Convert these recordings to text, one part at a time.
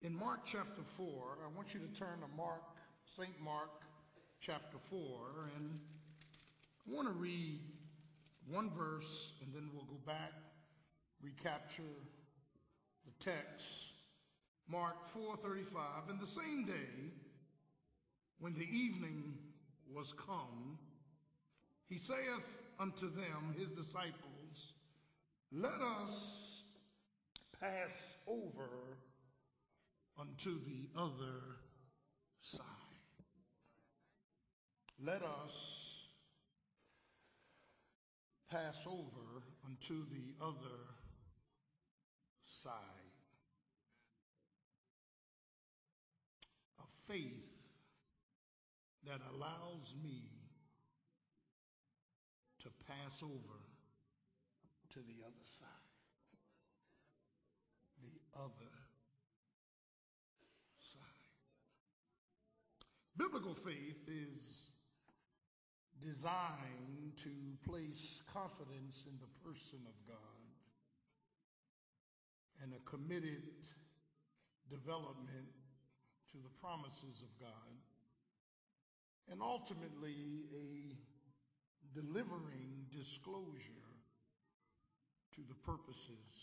In Mark chapter 4, I want you to turn to Mark, St. Mark chapter 4, and I want to read one verse and then we'll go back, recapture the text. Mark 4:35, and the same day when the evening was come, he saith unto them, his disciples, Let us pass over unto the other side. Let us pass over unto the other side. A faith that allows me to pass over to the other side. The other side. Biblical faith is designed to place confidence in the person of God and a committed development to the promises of God, and ultimately a delivering disclosure to the purposes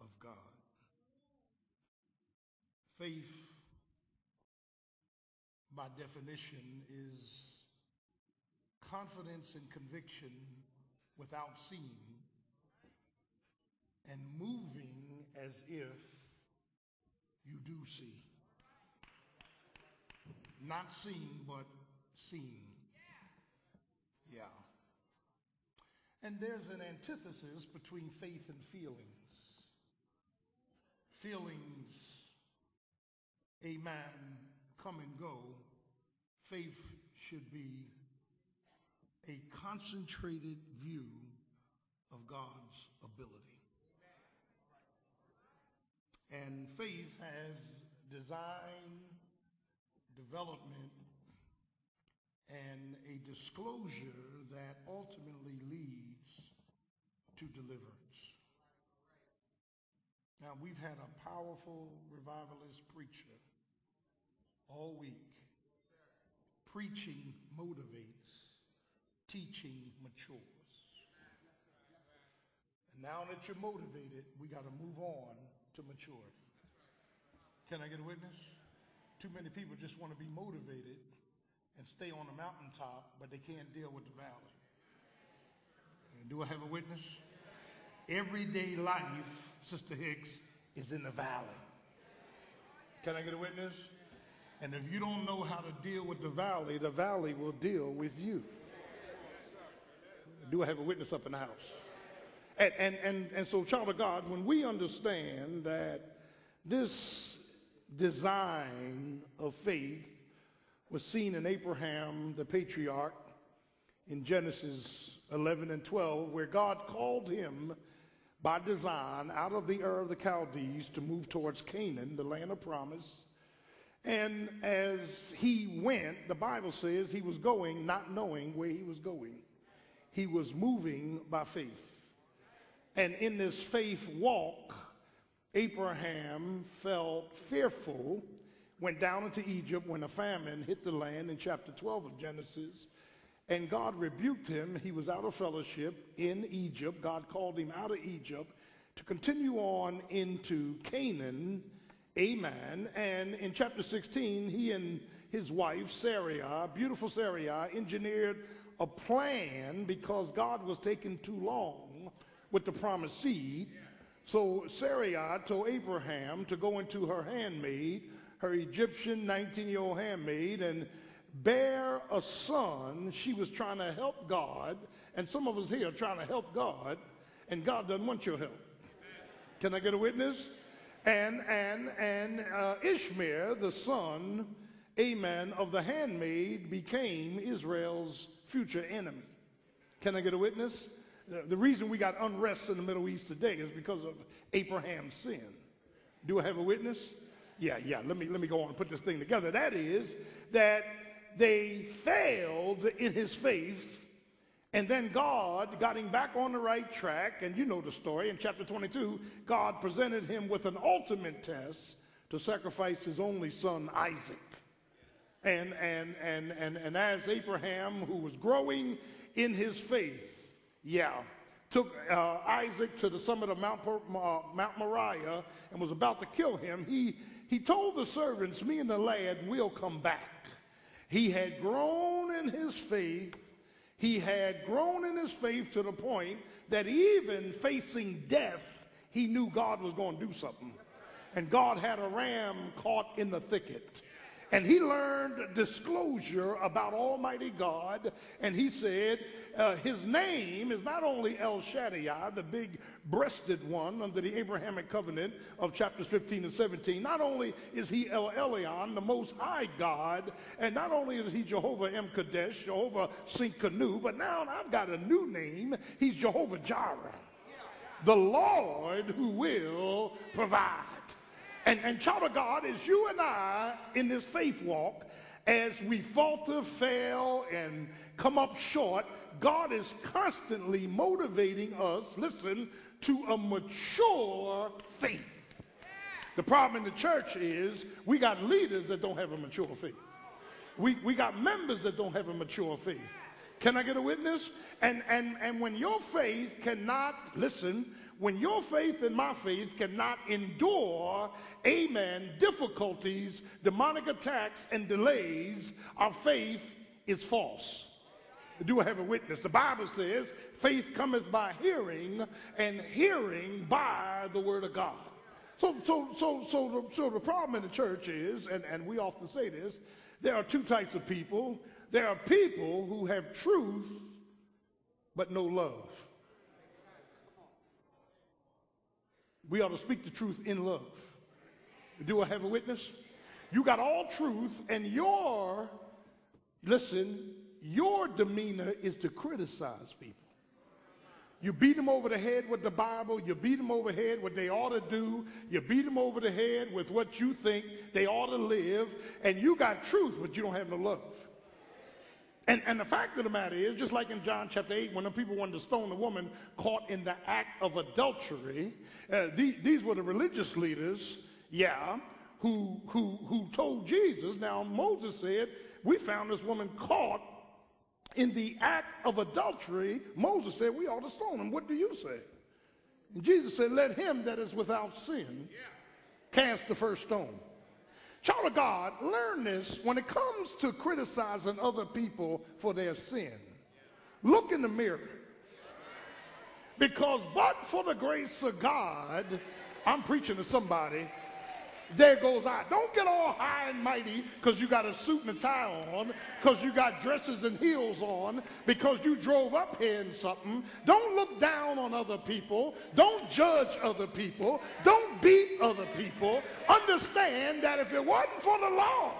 of God. Faith, by definition, is confidence and conviction without seeing and moving as if you do see. Not seeing, but seeing. Yeah. And there's an antithesis between faith and feelings. Feelings, amen, come and go. Faith should be a concentrated view of God's ability. And faith has design, development, and a disclosure that ultimately leads to deliverance. Now, we've had a powerful revivalist preacher all week. Preaching motivates, teaching matures. And now that you're motivated, we got to move on to maturity. Can I get a witness? Too many people just want to be motivated and stay on the mountaintop, but they can't deal with the valley. Do I have a witness? Everyday life, Sister Hicks, is in the valley. Can I get a witness? And if you don't know how to deal with the valley, the valley will deal with you. Do I have a witness up in the house? And, and, and, and so, child of God, when we understand that this design of faith was seen in Abraham, the patriarch, in Genesis 11 and 12, where God called him by design out of the Ur of the Chaldees to move towards Canaan, the land of promise. And as he went, the Bible says he was going not knowing where he was going. He was moving by faith. And in this faith walk, Abraham felt fearful, went down into Egypt when a famine hit the land in chapter 12 of Genesis. And God rebuked him. He was out of fellowship in Egypt. God called him out of Egypt to continue on into Canaan. Amen. And in chapter 16, he and his wife, Sarai, beautiful Sarai, engineered a plan because God was taking too long with the promised seed. So Sarai told Abraham to go into her handmaid, her Egyptian 19 year old handmaid, and bear a son. She was trying to help God, and some of us here are trying to help God, and God doesn't want your help. Can I get a witness? And and and uh, Ishmael, the son, amen, of the handmaid, became Israel's future enemy. Can I get a witness? The, the reason we got unrest in the Middle East today is because of Abraham's sin. Do I have a witness? Yeah, yeah. Let me let me go on and put this thing together. That is that they failed in his faith And then God got him back on the right track. And you know the story. In chapter 22, God presented him with an ultimate test to sacrifice his only son, Isaac. And, and, and, and, and as Abraham, who was growing in his faith, yeah, took uh, Isaac to the summit of Mount, uh, Mount Moriah and was about to kill him, he, he told the servants, Me and the lad will come back. He had grown in his faith he had grown in his faith to the point that even facing death, he knew God was going to do something. And God had a ram caught in the thicket. And he learned disclosure about Almighty God. And he said, uh, his name is not only El Shaddai, the big breasted one under the Abrahamic covenant of chapters 15 and 17. Not only is he El Elyon, the most high God, and not only is he Jehovah M'Kaddesh, Jehovah Tsidkenu, but now I've got a new name. He's Jehovah Jireh, the Lord who will provide. And, and child of God, as you and I in this faith walk, as we falter, fail, and come up short, God is constantly motivating us, listen, to a mature faith. The problem in the church is we got leaders that don't have a mature faith. We, we got members that don't have a mature faith. Can I get a witness? And, and, and when your faith cannot, listen, when your faith and my faith cannot endure, amen, difficulties, demonic attacks, and delays, our faith is false. Do I have a witness? The Bible says, faith cometh by hearing, and hearing by the word of God. So, so, so, so, the, so the problem in the church is, and, and we often say this, there are two types of people. There are people who have truth, but no love. We ought to speak the truth in love. Do I have a witness? You got all truth, and your, listen, your demeanor is to criticize people. You beat them over the head with the Bible. You beat them over the head what they ought to do. You beat them over the head with what you think they ought to live. And you got truth, but you don't have no love. And, and the fact of the matter is, just like in John chapter 8, when the people wanted to stone the woman caught in the act of adultery, uh, the, these were the religious leaders, yeah, who, who, who told Jesus. Now, Moses said, We found this woman caught in the act of adultery. Moses said, We ought to stone him. What do you say? And Jesus said, Let him that is without sin cast the first stone. Child of God, learn this when it comes to criticizing other people for their sin. Look in the mirror. Because, but for the grace of God, I'm preaching to somebody there goes I. Don't get all high and mighty because you got a suit and a tie on, because you got dresses and heels on, because you drove up here in something. Don't look down on other people. Don't judge other people. Don't beat other people. Understand that if it wasn't for the law,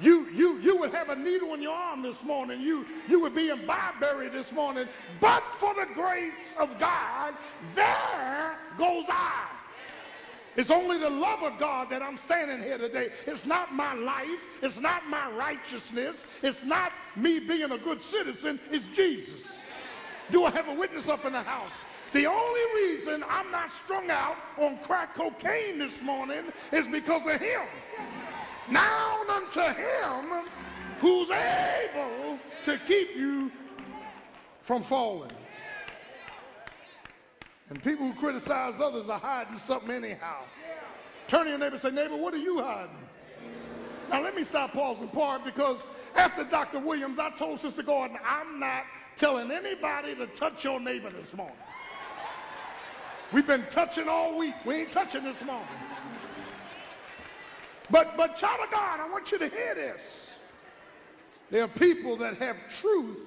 you, you, you would have a needle in your arm this morning. You, you would be in Barberry this morning. But for the grace of God, there goes I. It's only the love of God that I'm standing here today. It's not my life. It's not my righteousness. It's not me being a good citizen. It's Jesus. Do I have a witness up in the house? The only reason I'm not strung out on crack cocaine this morning is because of him. Now unto him who's able to keep you from falling. And people who criticize others are hiding something anyhow. Turn to your neighbor and say, neighbor, what are you hiding? Now let me stop pausing part because after Dr. Williams, I told Sister Gordon, I'm not telling anybody to touch your neighbor this morning. We've been touching all week. We ain't touching this morning. But, but child of God, I want you to hear this. There are people that have truth,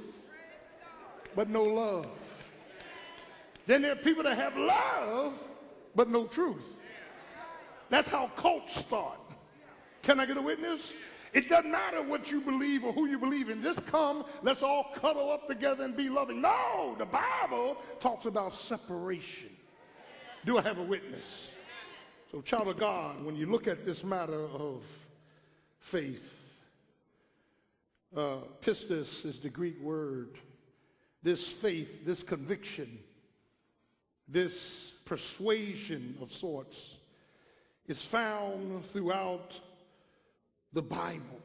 but no love. Then there are people that have love, but no truth. That's how cults start. Can I get a witness? It doesn't matter what you believe or who you believe in. Just come, let's all cuddle up together and be loving. No, the Bible talks about separation. Do I have a witness? So, child of God, when you look at this matter of faith, uh, pistis is the Greek word this faith, this conviction, this persuasion of sorts is found throughout the Bible.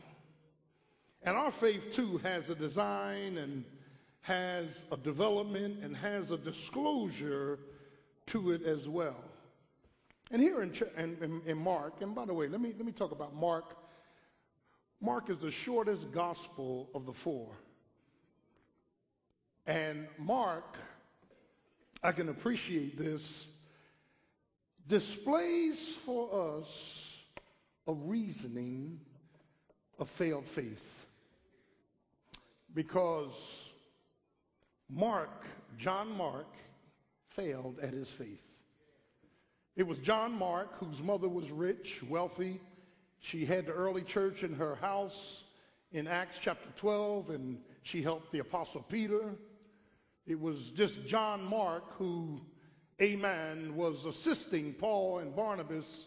And our faith too has a design and has a development and has a disclosure to it as well. And here in, in, in, Mark, and by the way, let me, let me talk about Mark. Mark is the shortest gospel of the four. And Mark, I can appreciate this, displays for us a reasoning of failed faith. Because Mark, John Mark, failed at his faith. It was John Mark, whose mother was rich, wealthy. She had the early church in her house in Acts chapter 12, and she helped the Apostle Peter. It was just John Mark who, amen, was assisting Paul and Barnabas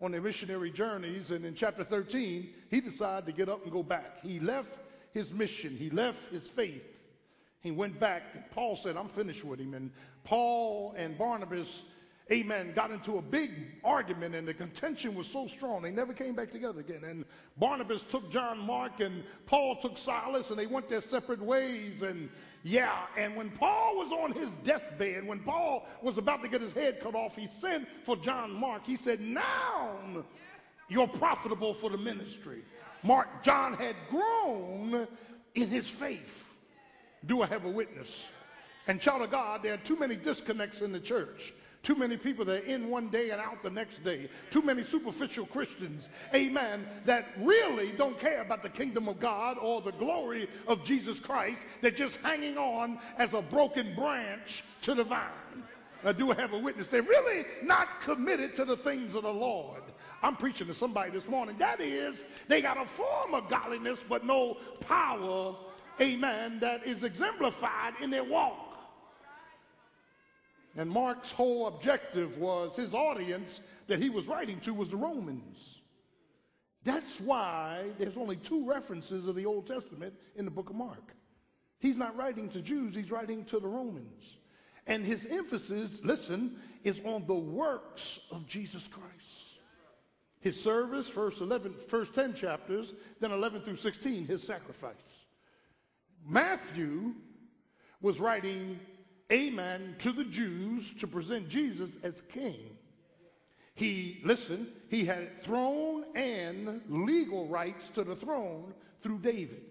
on their missionary journeys. And in chapter 13, he decided to get up and go back. He left his mission, he left his faith. He went back, and Paul said, I'm finished with him. And Paul and Barnabas, amen, got into a big argument, and the contention was so strong, they never came back together again. And Barnabas took John Mark, and Paul took Silas, and they went their separate ways. And yeah, and when Paul was on his deathbed, when Paul was about to get his head cut off, he sent for John Mark. He said, Now you're profitable for the ministry. Mark, John had grown in his faith. Do I have a witness? And child of God, there are too many disconnects in the church. Too many people that are in one day and out the next day. Too many superficial Christians, amen, that really don't care about the kingdom of God or the glory of Jesus Christ. They're just hanging on as a broken branch to the vine. I do have a witness. They're really not committed to the things of the Lord. I'm preaching to somebody this morning. That is, they got a form of godliness, but no power, amen, that is exemplified in their walk. And Mark's whole objective was his audience that he was writing to was the Romans. That's why there's only two references of the Old Testament in the book of Mark. He's not writing to Jews, he's writing to the Romans. And his emphasis, listen, is on the works of Jesus Christ. His service, first 11, first 10 chapters, then 11 through 16, his sacrifice. Matthew was writing amen to the Jews to present Jesus as king. He, listen, he had throne and legal rights to the throne through David.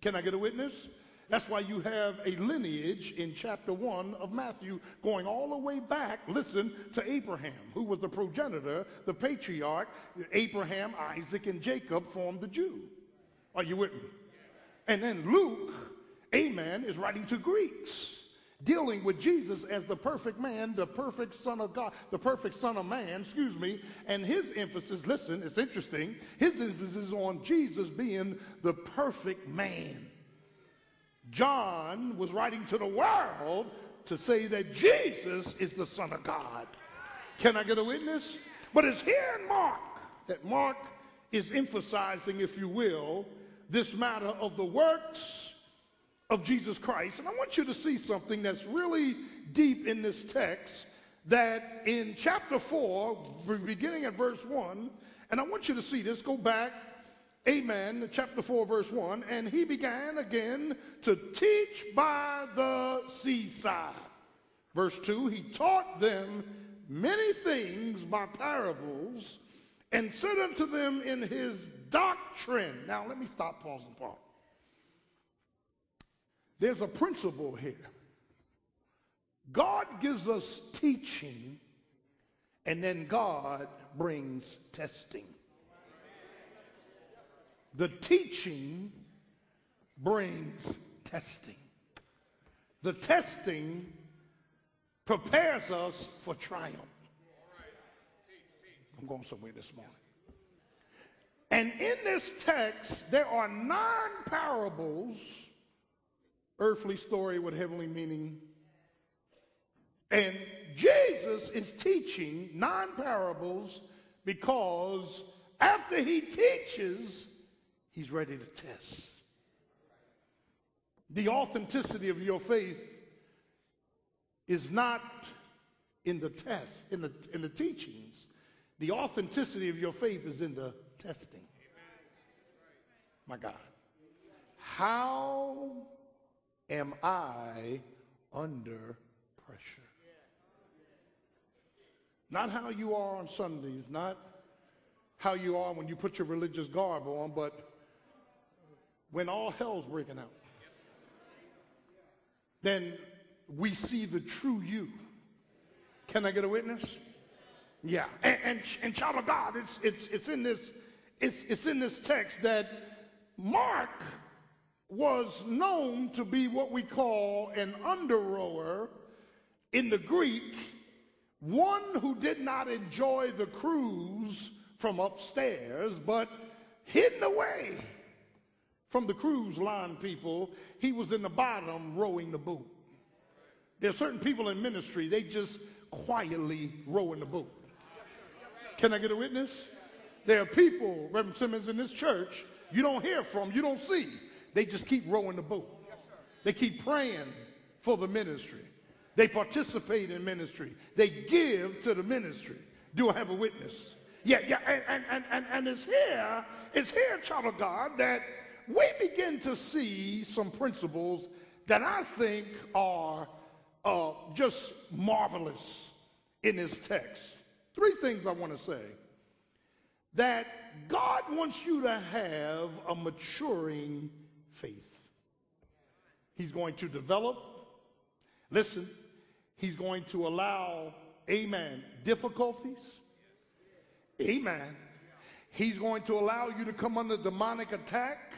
Can I get a witness? That's why you have a lineage in chapter 1 of Matthew going all the way back, listen, to Abraham, who was the progenitor, the patriarch. Abraham, Isaac, and Jacob formed the Jew. Are you with me? And then Luke, amen, is writing to Greeks dealing with Jesus as the perfect man, the perfect son of God, the perfect son of man, excuse me. And his emphasis, listen, it's interesting, his emphasis is on Jesus being the perfect man. John was writing to the world to say that Jesus is the Son of God. Can I get a witness? But it's here in Mark that Mark is emphasizing, if you will, this matter of the works of Jesus Christ. And I want you to see something that's really deep in this text that in chapter 4, beginning at verse 1, and I want you to see this, go back, amen, chapter 4, verse 1, and he began again to teach by the seaside. Verse 2, he taught them many things by parables and said unto them in his doctrine. Now, let me stop, pause, and pause. There's a principle here. God gives us teaching, and then God brings testing. The teaching brings testing. The testing prepares us for triumph. I'm going somewhere this morning. And in this text, there are nine parables earthly story with heavenly meaning. And Jesus is teaching nine parables because after he teaches, he's ready to test. the authenticity of your faith is not in the test, in the, in the teachings. The authenticity of your faith is in the testing. My God. How am I under pressure? Not how you are on Sundays, not how you are when you put your religious garb on, but when all hell's breaking out. Then we see the true you. Can I get a witness? Yeah. And, and, and child of God, it's, it's, it's, in this, it's, it's in this text that Mark was known to be what we call an under rower in the Greek, one who did not enjoy the cruise from upstairs, but hidden away from the cruise line people, he was in the bottom rowing the boat. There are certain people in ministry, they just quietly row in the boat. Can I get a witness? There are people, Reverend Simmons, in this church you don't hear from, you don't see. They just keep rowing the boat. They keep praying for the ministry. They participate in ministry. They give to the ministry. Do I have a witness? Yeah, yeah, and, and, and, and it's here, it's here, child of God, that we begin to see some principles that I think are uh, just marvelous in this text. Three things I want to say. That God wants you to have a maturing faith. He's going to develop, listen, he's going to allow, amen, difficulties. Amen. He's going to allow you to come under demonic attack.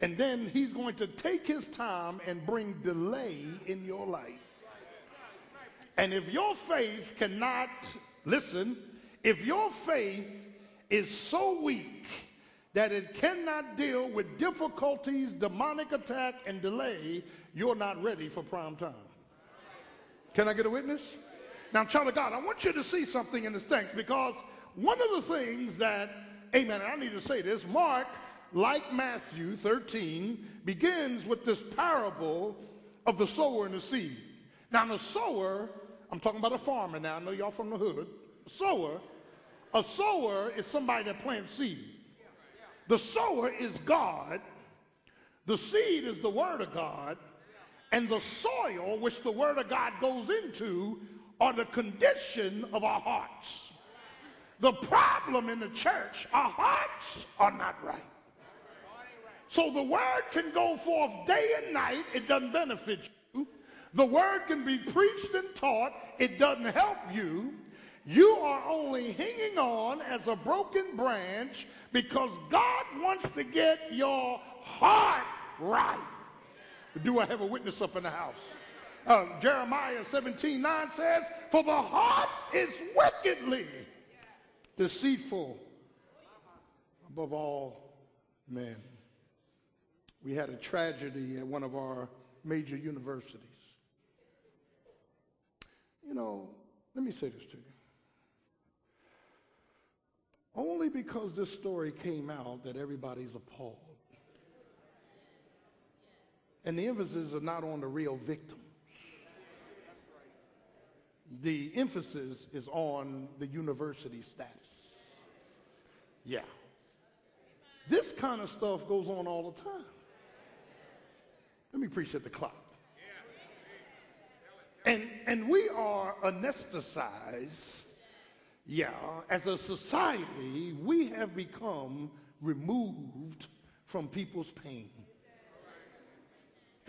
And then he's going to take his time and bring delay in your life. And if your faith cannot, listen, if your faith is so weak that it cannot deal with difficulties, demonic attack, and delay, you're not ready for prime time. Can I get a witness? Now, child of God, I want you to see something in this text because one of the things that, amen, I need to say this, Mark like Matthew 13, begins with this parable of the sower and the seed. Now, the sower, I'm talking about a farmer now. I know y'all from the hood. A sower, a sower is somebody that plants seed. The sower is God. The seed is the word of God. And the soil, which the word of God goes into, are the condition of our hearts. The problem in the church, our hearts are not right. So the word can go forth day and night, it doesn't benefit you. The word can be preached and taught, it doesn't help you. You are only hanging on as a broken branch because God wants to get your heart right. Do I have a witness up in the house? Uh, Jeremiah 17 9 says, For the heart is wickedly deceitful above all men we had a tragedy at one of our major universities. You know, let me say this to you. Only because this story came out that everybody's appalled. And the emphasis is not on the real victims. The emphasis is on the university status. Yeah. This kind of stuff goes on all the time. Let me preach at the clock. And, and we are anesthetized. Yeah, as a society, we have become removed from people's pain.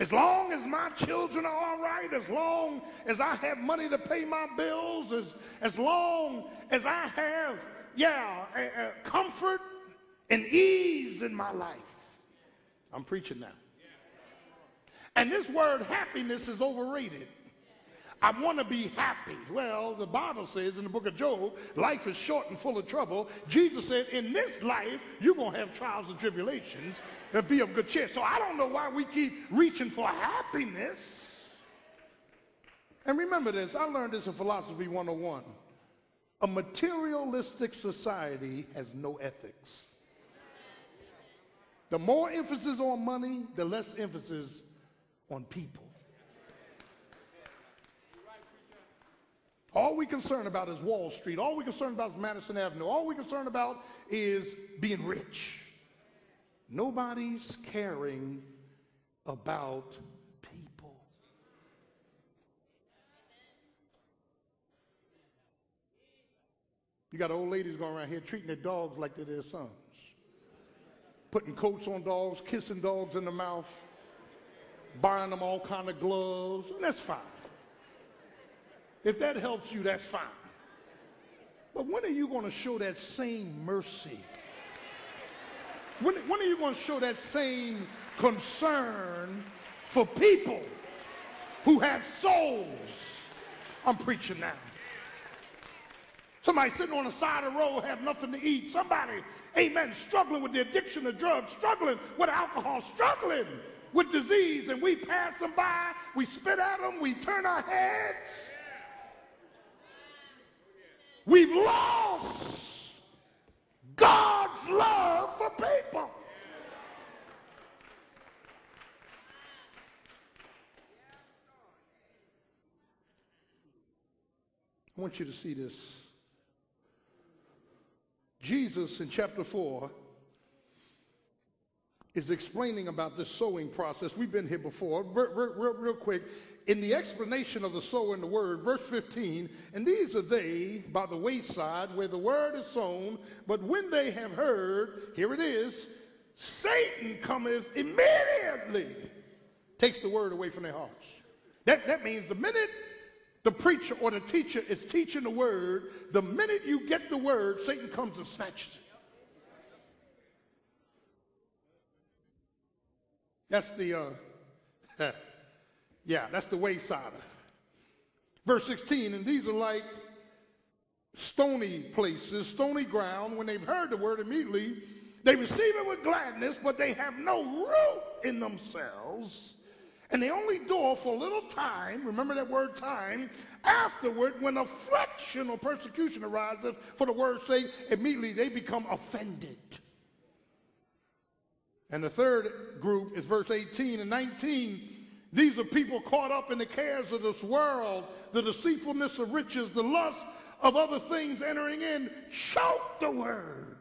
As long as my children are all right, as long as I have money to pay my bills, as, as long as I have, yeah, comfort and ease in my life. I'm preaching now. And this word happiness is overrated. I want to be happy. Well, the Bible says in the book of Job, life is short and full of trouble. Jesus said, in this life, you're going to have trials and tribulations and be of good cheer. So I don't know why we keep reaching for happiness. And remember this, I learned this in Philosophy 101. A materialistic society has no ethics. The more emphasis on money, the less emphasis on people. All we concerned about is Wall Street. All we concerned about is Madison Avenue. All we concerned about is being rich. Nobody's caring about people. You got old ladies going around here treating their dogs like they're their sons, putting coats on dogs, kissing dogs in the mouth, buying them all kind of gloves, and that's fine. If that helps you, that's fine. But when are you going to show that same mercy? When, when are you going to show that same concern for people who have souls? I'm preaching now. Somebody sitting on the side of the road have nothing to eat. Somebody, amen, struggling with the addiction of drugs, struggling with alcohol, struggling with disease, and we pass them by, we spit at them, we turn our heads. We've lost God's love for people. I want you to see this. Jesus in chapter 4 is explaining about this sowing process. We've been here before. Real, real, real quick, in the explanation of the sower in the word, verse 15, and these are they by the wayside where the word is sown, but when they have heard, here it is, Satan cometh immediately, takes the word away from their hearts. That, that means the minute the preacher or the teacher is teaching the word, the minute you get the word, Satan comes and snatches it. That's the uh, Yeah, that's the wayside. Verse 16, and these are like stony places, stony ground. When they've heard the word immediately, they receive it with gladness, but they have no root in themselves. And they only do for a little time, remember that word time, afterward, when affliction or persecution arises, for the word's sake, immediately they become offended. And the third group is verse 18 and 19 these are people caught up in the cares of this world, the deceitfulness of riches, the lust of other things entering in. Choke the word.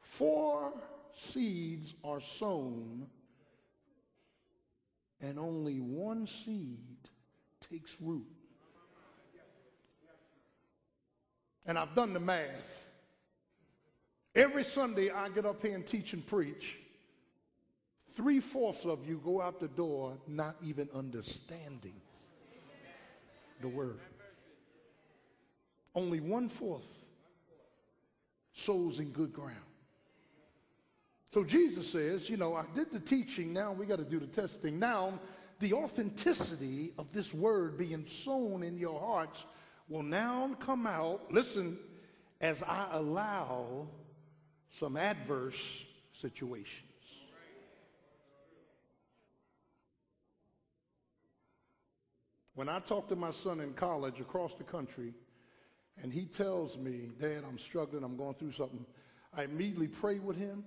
Four seeds are sown, and only one seed takes root. And I've done the math. Every Sunday I get up here and teach and preach. Three fourths of you go out the door not even understanding the word. Only one fourth sows in good ground. So Jesus says, you know, I did the teaching, now we got to do the testing. Now, the authenticity of this word being sown in your hearts will now come out, listen, as I allow some adverse situations. When I talk to my son in college across the country, and he tells me, Dad, I'm struggling, I'm going through something, I immediately pray with him.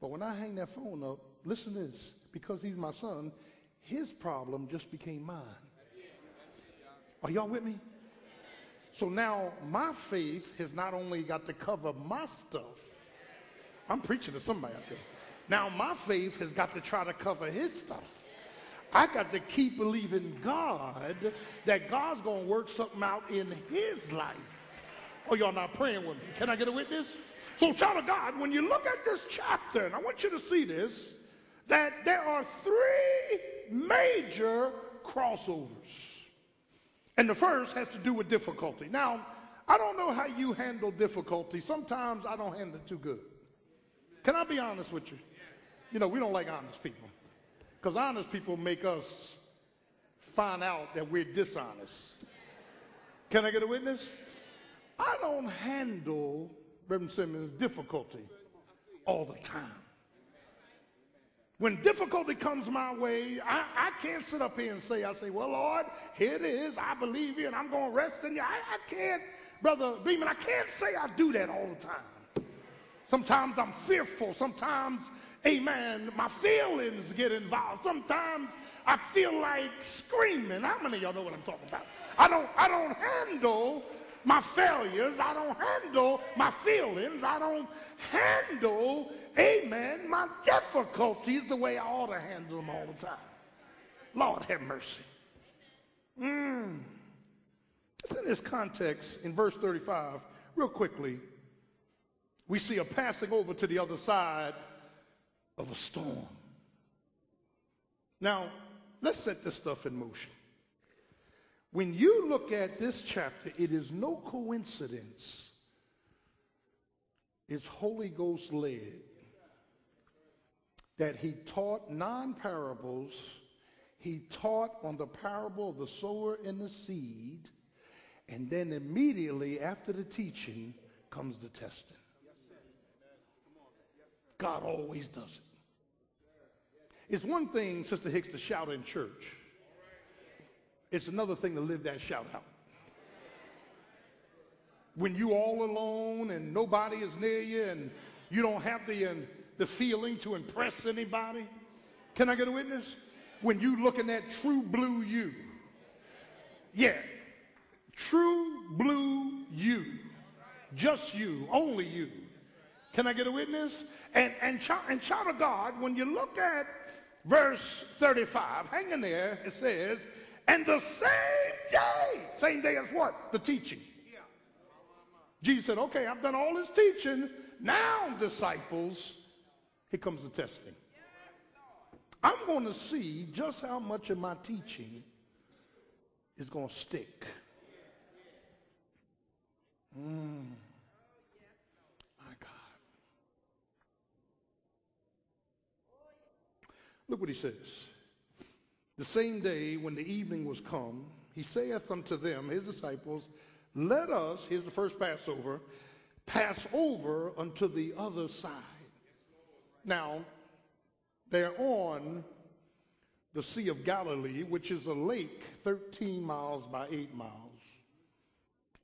But when I hang that phone up, listen to this, because he's my son, his problem just became mine. Are y'all with me? So now my faith has not only got to cover my stuff, I'm preaching to somebody out there. Now my faith has got to try to cover his stuff. I got to keep believing God that God's going to work something out in his life. Oh, y'all not praying with me. Can I get a witness? So, child of God, when you look at this chapter, and I want you to see this, that there are three major crossovers. And the first has to do with difficulty. Now, I don't know how you handle difficulty. Sometimes I don't handle it too good. Can I be honest with you? You know, we don't like honest people. Because honest people make us find out that we're dishonest. Can I get a witness? I don't handle, Reverend Simmons, difficulty all the time. When difficulty comes my way, I, I, can't sit up here and say, I say, well, Lord, here it is. I believe you and I'm going to rest in you. I, I can't, Brother Beeman, I can't say I do that all the time. Sometimes I'm fearful. Sometimes, amen, my feelings get involved. Sometimes I feel like screaming. How many of y'all know what I'm talking about? I don't, I don't handle my failures. I don't handle my feelings. I don't handle, amen, my difficulties the way I ought to handle them all the time. Lord have mercy. Mm. It's in this context, in verse 35, real quickly, we see a passing over to the other side of a storm. Now, let's set this stuff in motion. When you look at this chapter, it is no coincidence. It's Holy Ghost led that he taught non parables. He taught on the parable of the sower and the seed. And then immediately after the teaching comes the testing. God always does it. It's one thing, Sister Hicks, to shout in church. It's another thing to live that shout out. When you all alone and nobody is near you and you don't have the, uh, the feeling to impress anybody. Can I get a witness? When you looking at true blue you. Yeah. True blue you. Just you. Only you. Can I get a witness? And, and, and child of God, when you look at verse 35, hang in there, it says, and the same day, same day as what? The teaching. Jesus said, okay, I've done all this teaching. Now, disciples, here comes the testing. I'm going to see just how much of my teaching is going to stick. Mm. My God. Look what he says. The same day when the evening was come, he saith unto them, his disciples, Let us, here's the first Passover, pass over unto the other side. Now, they're on the Sea of Galilee, which is a lake 13 miles by 8 miles.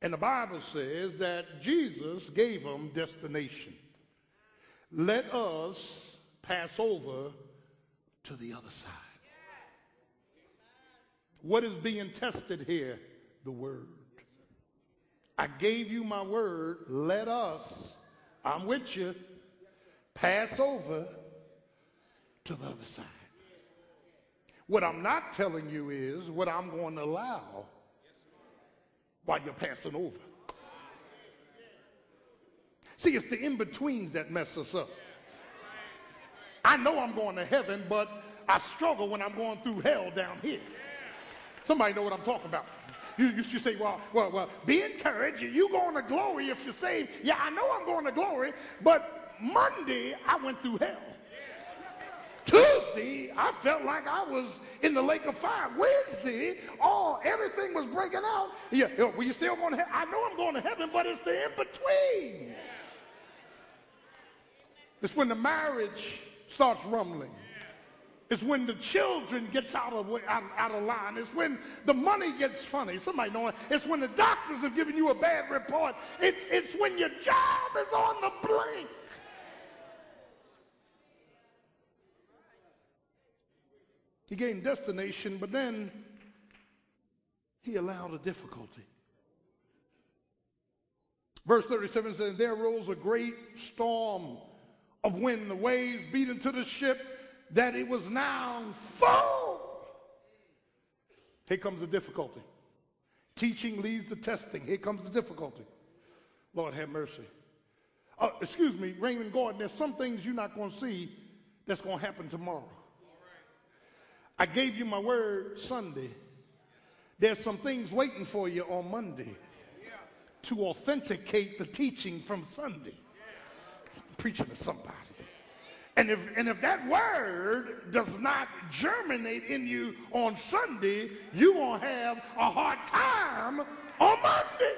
And the Bible says that Jesus gave them destination. Let us pass over to the other side. What is being tested here? The word. I gave you my word. Let us, I'm with you, pass over to the other side. What I'm not telling you is what I'm going to allow while you're passing over. See, it's the in betweens that mess us up. I know I'm going to heaven, but I struggle when I'm going through hell down here. Somebody know what I'm talking about. You, you should say, well, well, well, be encouraged. You going to glory if you're saved. Yeah, I know I'm going to glory, but Monday I went through hell. Tuesday, I felt like I was in the lake of fire. Wednesday, oh, everything was breaking out. Yeah, well, you still going to? I know I'm going to heaven, but it's the in between. It's when the marriage starts rumbling. It's when the children gets out of, out, out of line. It's when the money gets funny. Somebody know it. It's when the doctors have given you a bad report. It's, it's when your job is on the brink. He gained destination, but then he allowed a difficulty. Verse 37 says, There arose a great storm of when The waves beat into the ship that it was now full. Here comes the difficulty. Teaching leads to testing. Here comes the difficulty. Lord have mercy. Uh, excuse me, Raymond Gordon, there's some things you're not going to see that's going to happen tomorrow. I gave you my word Sunday. There's some things waiting for you on Monday to authenticate the teaching from Sunday. Preaching to somebody. And if, and if that word does not germinate in you on Sunday, you're going to have a hard time on Monday.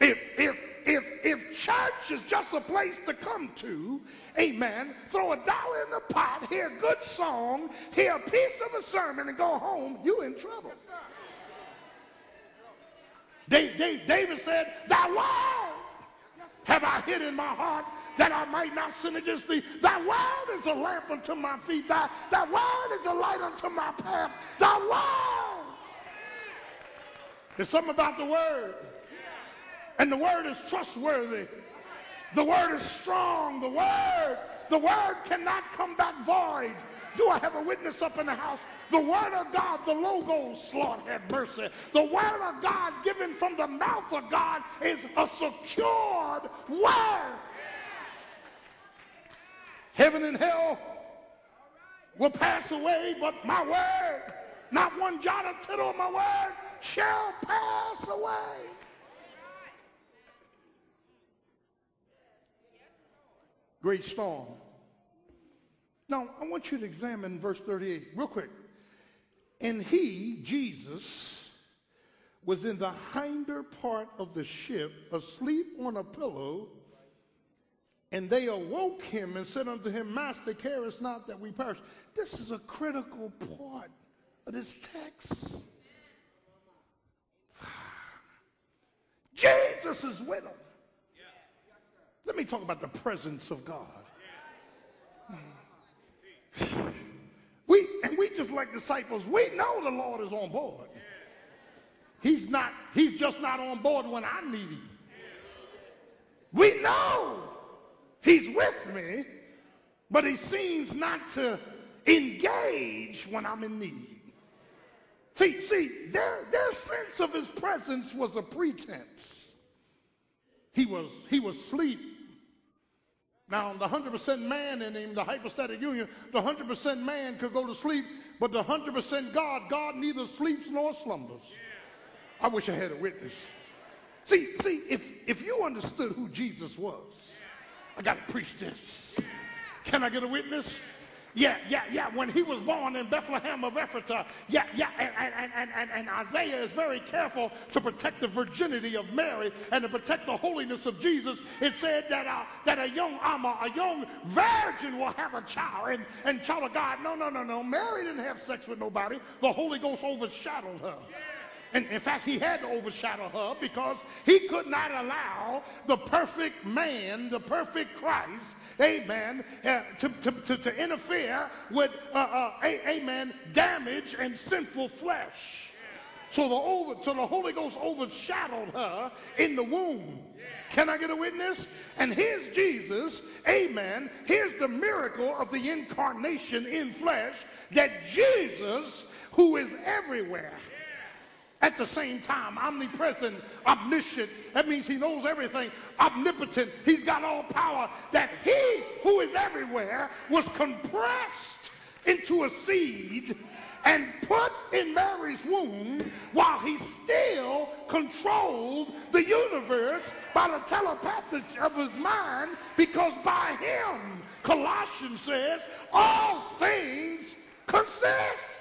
If, if, if, if church is just a place to come to, amen, throw a dollar in the pot, hear a good song, hear a piece of a sermon, and go home, you in trouble. David said, Thy word have I hid in my heart that I might not sin against thee. Thy word is a lamp unto my feet. Thy, thy word is a light unto my path. Thy word. There's something about the word. And the word is trustworthy. The word is strong. The word, the word cannot come back void. Do I have a witness up in the house? The word of God, the logos, Lord have mercy. The word of God given from the mouth of God is a secured word. Heaven and hell will pass away, but my word, not one jot or tittle of my word, shall pass away. Great storm. Now, I want you to examine verse 38 real quick. And he, Jesus, was in the hinder part of the ship, asleep on a pillow and they awoke him and said unto him, Master, carest not that we perish. This is a critical part of this text. Jesus is with them. Let me talk about the presence of God. We and we just like disciples, we know the Lord is on board. He's not, he's just not on board when I need him. We know He's with me, but he seems not to engage when I'm in need. See, see, their, their sense of his presence was a pretense. He was, he was asleep. Now, the 100% man in him, the hypostatic union, the 100% man could go to sleep, but the 100% God, God neither sleeps nor slumbers. I wish I had a witness. See, see, if, if you understood who Jesus was, I got to preach this. Can I get a witness? Yeah, yeah, yeah. When he was born in Bethlehem of Ephrathah, yeah, yeah, and, and, and, and, and Isaiah is very careful to protect the virginity of Mary and to protect the holiness of Jesus. It said that uh, that a young almah, a young virgin will have a child, and, and child of God. No, no, no, no. Mary didn't have sex with nobody. The Holy Ghost overshadowed her. And in fact, he had to overshadow her because he could not allow the perfect man, the perfect Christ, amen, uh, to, to, to, to, interfere with, uh, uh, amen, damage and sinful flesh. So the, over, so the Holy Ghost overshadowed her in the womb. Can I get a witness? And here's Jesus, amen. Here's the miracle of the incarnation in flesh that Jesus, who is everywhere, at the same time. Omnipresent, omniscient. That means he knows everything. Omnipotent. He's got all power. That he who is everywhere was compressed into a seed and put in Mary's womb while he still controlled the universe by the telepathy of his mind because by him, Colossians says, all things consist.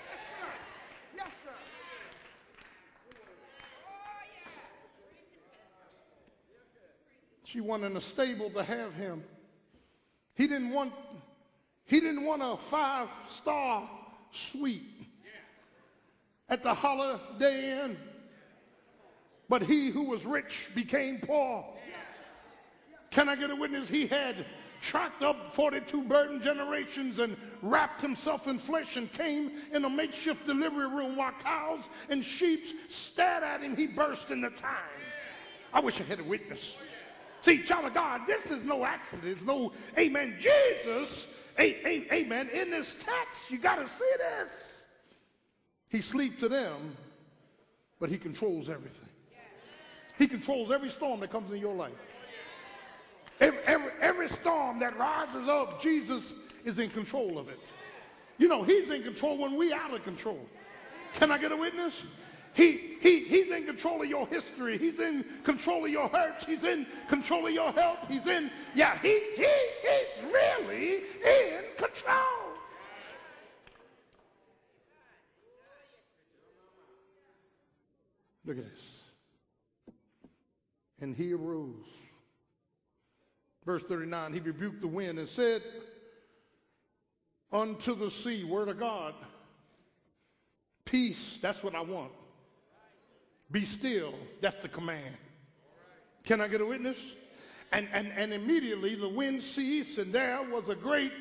She wanted a stable to have him. He didn't want, he didn't want a five-star suite at the Holiday Inn. But he who was rich became poor. Can I get a witness? He had tracked up 42 burdened generations and wrapped himself in flesh and came in a makeshift delivery room while cows and sheep stared at him. He burst into time. I wish I had a witness. See, child of God, this is no accident. It's no, amen. Jesus, amen, in this text, you got to see this. He sleeps to them, but he controls everything. He controls every storm that comes in your life. Every, every, every storm that rises up, Jesus is in control of it. You know, he's in control when we out of control. Can I get a witness? He, he, he's in control of your history. He's in control of your hurts. He's in control of your health. He's in, yeah, he, he is really in control. Look at this. And he arose. Verse 39, he rebuked the wind and said unto the sea, word of God, peace, that's what I want. Be still. That's the command. Can I get a witness? And, and, and immediately the wind ceased, and there was a great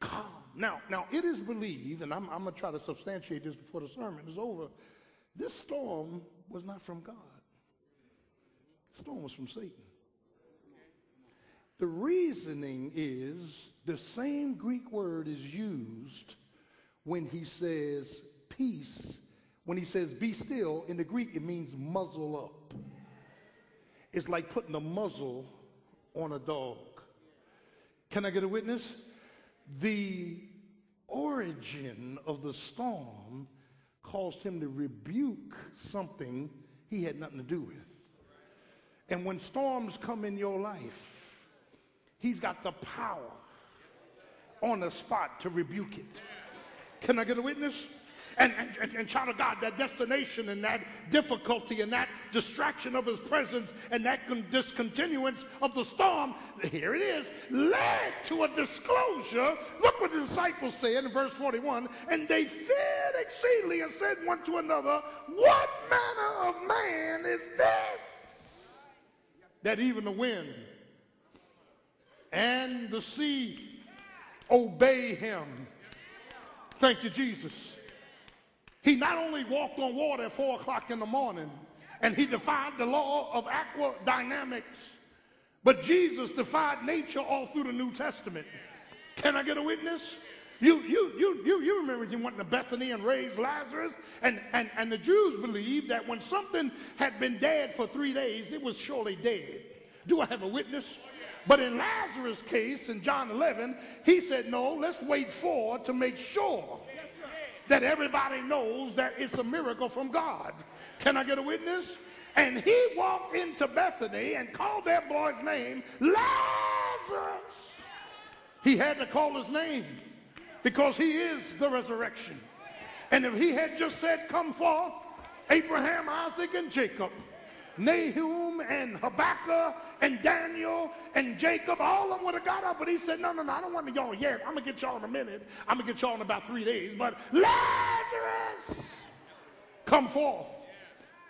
calm. Now, now it is believed, and I'm, I'm going to try to substantiate this before the sermon is over. This storm was not from God. The storm was from Satan. The reasoning is the same Greek word is used when he says peace. When he says be still, in the Greek it means muzzle up. It's like putting a muzzle on a dog. Can I get a witness? The origin of the storm caused him to rebuke something he had nothing to do with. And when storms come in your life, he's got the power on the spot to rebuke it. Can I get a witness? And, and, and, child of God, that destination and that difficulty and that distraction of his presence and that discontinuance of the storm, here it is, led to a disclosure. Look what the disciples said in verse 41 and they feared exceedingly and said one to another, What manner of man is this? That even the wind and the sea obey him. Thank you, Jesus. He not only walked on water at 4 o'clock in the morning and he defied the law of aquadynamics, but Jesus defied nature all through the New Testament. Can I get a witness? You, you, you, you, you remember he went to Bethany and raised Lazarus, and, and, and the Jews believed that when something had been dead for three days, it was surely dead. Do I have a witness? But in Lazarus' case, in John 11, he said, no, let's wait for to make sure that everybody knows that it's a miracle from God. Can I get a witness? And he walked into Bethany and called that boy's name Lazarus. He had to call his name because he is the resurrection. And if he had just said, Come forth, Abraham, Isaac, and Jacob, Nahum and Habakkuk and Daniel and Jacob, all of them would have got up, but he said, No, no, no, I don't want y'all yet. I'm going to get y'all in a minute. I'm going to get y'all in about three days. But Lazarus, come forth.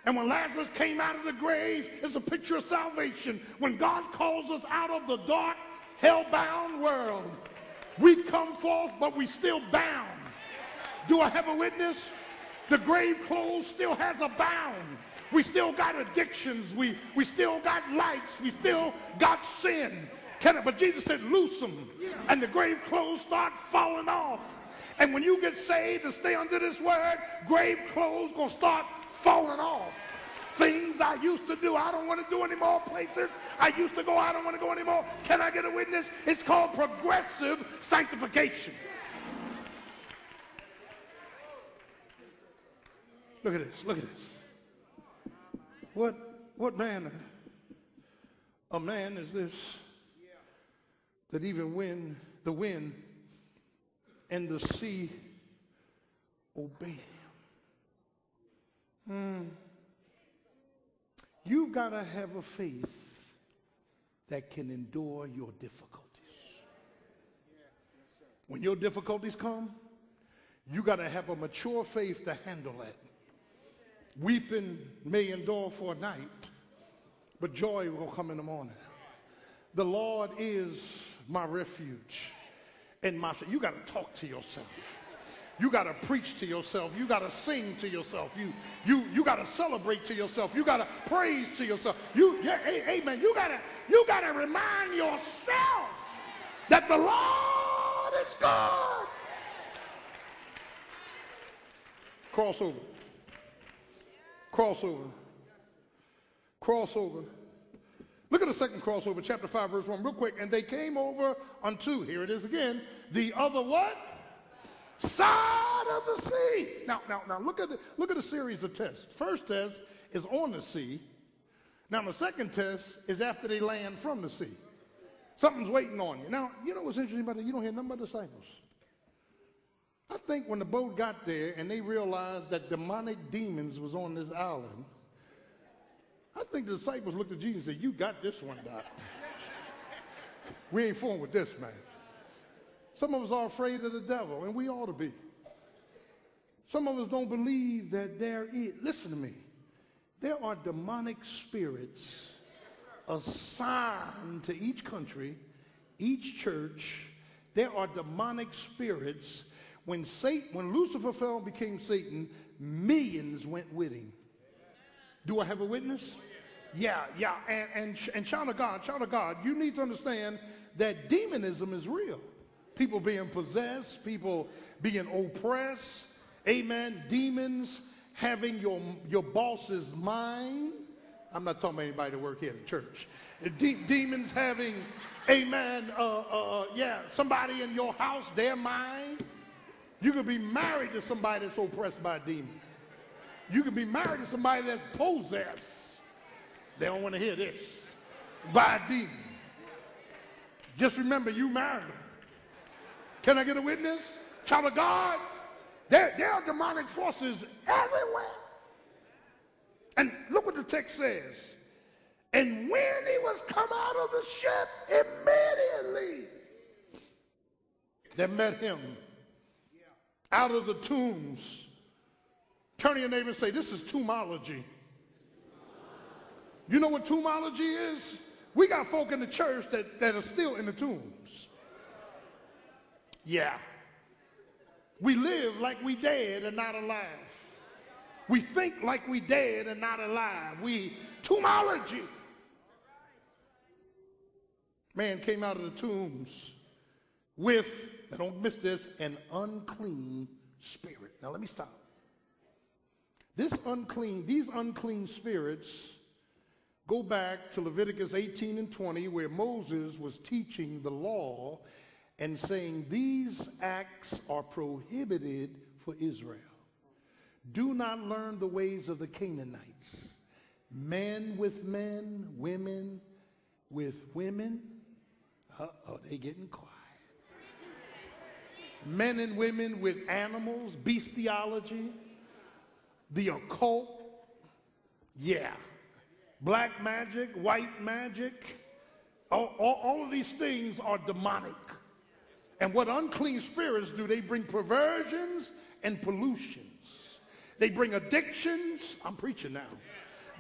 And when Lazarus came out of the grave, it's a picture of salvation. When God calls us out of the dark, hell-bound world, we come forth, but we still bound. Do I have a witness? The grave clothes still has a bound. We still got addictions. We, we still got likes. We still got sin. Can it? But Jesus said, loose them. And the grave clothes start falling off. And when you get saved and stay under this word, grave clothes going to start falling off. Things I used to do, I don't want to do anymore. Places I used to go, I don't want to go anymore. Can I get a witness? It's called progressive sanctification. Look at this. Look at this. What, what man, a man is this that even when the wind and the sea obey him? Hmm. You've got to have a faith that can endure your difficulties. When your difficulties come, you got to have a mature faith to handle that. Weeping may endure for a night, but joy will come in the morning. The Lord is my refuge and my you got to talk to yourself. You got to preach to yourself. You got to sing to yourself. You you you got to celebrate to yourself. You got to praise to yourself. You yeah, amen. You got to you got to remind yourself that the Lord is God. Crossover. Crossover. Crossover. Look at the second crossover, chapter 5, verse 1, real quick. And they came over unto, here it is again, the other what? Side of the sea. Now, now, now look at the, look at the series of tests. First test is on the sea. Now the second test is after they land from the sea. Something's waiting on you. Now, you know what's interesting about it? You don't hear nothing but disciples. I think when the boat got there and they realized that demonic demons was on this island, I think the disciples looked at Jesus and said, You got this one, Doc. we ain't fooling with this, man. Some of us are afraid of the devil, and we ought to be. Some of us don't believe that there is, listen to me, there are demonic spirits assigned to each country, each church. There are demonic spirits. When Satan, when Lucifer fell and became Satan, millions went with him. Do I have a witness? Yeah, yeah. And, and, and child of God, child of God, you need to understand that demonism is real. People being possessed, people being oppressed, amen. Demons having your, your boss's mind. I'm not talking about anybody that work here at church. De- demons having, amen, uh, uh, uh, yeah, somebody in your house, their mind. You could be married to somebody that's oppressed by a demon. You can be married to somebody that's possessed. They don't want to hear this. By a demon. Just remember, you married them. Can I get a witness? Child of God, there, there are demonic forces everywhere. And look what the text says. And when he was come out of the ship, immediately they met him out of the tombs. Turn to your neighbor and say, This is tombology. You know what tombology is? We got folk in the church that, that are still in the tombs. Yeah. We live like we dead and not alive. We think like we dead and not alive. We tombology. Man came out of the tombs with, now don't miss this, an unclean spirit. Now let me stop. This unclean, these unclean spirits go back to Leviticus 18 and 20, where Moses was teaching the law and saying these acts are prohibited for Israel. Do not learn the ways of the Canaanites. Men with men, women with women. Uh-oh, they getting quiet. Men and women with animals, bestiology, the occult. Yeah. Black magic, white magic. All, all, all of these things are demonic. And what unclean spirits do, they bring perversions and pollutions. They bring addictions. I'm preaching now.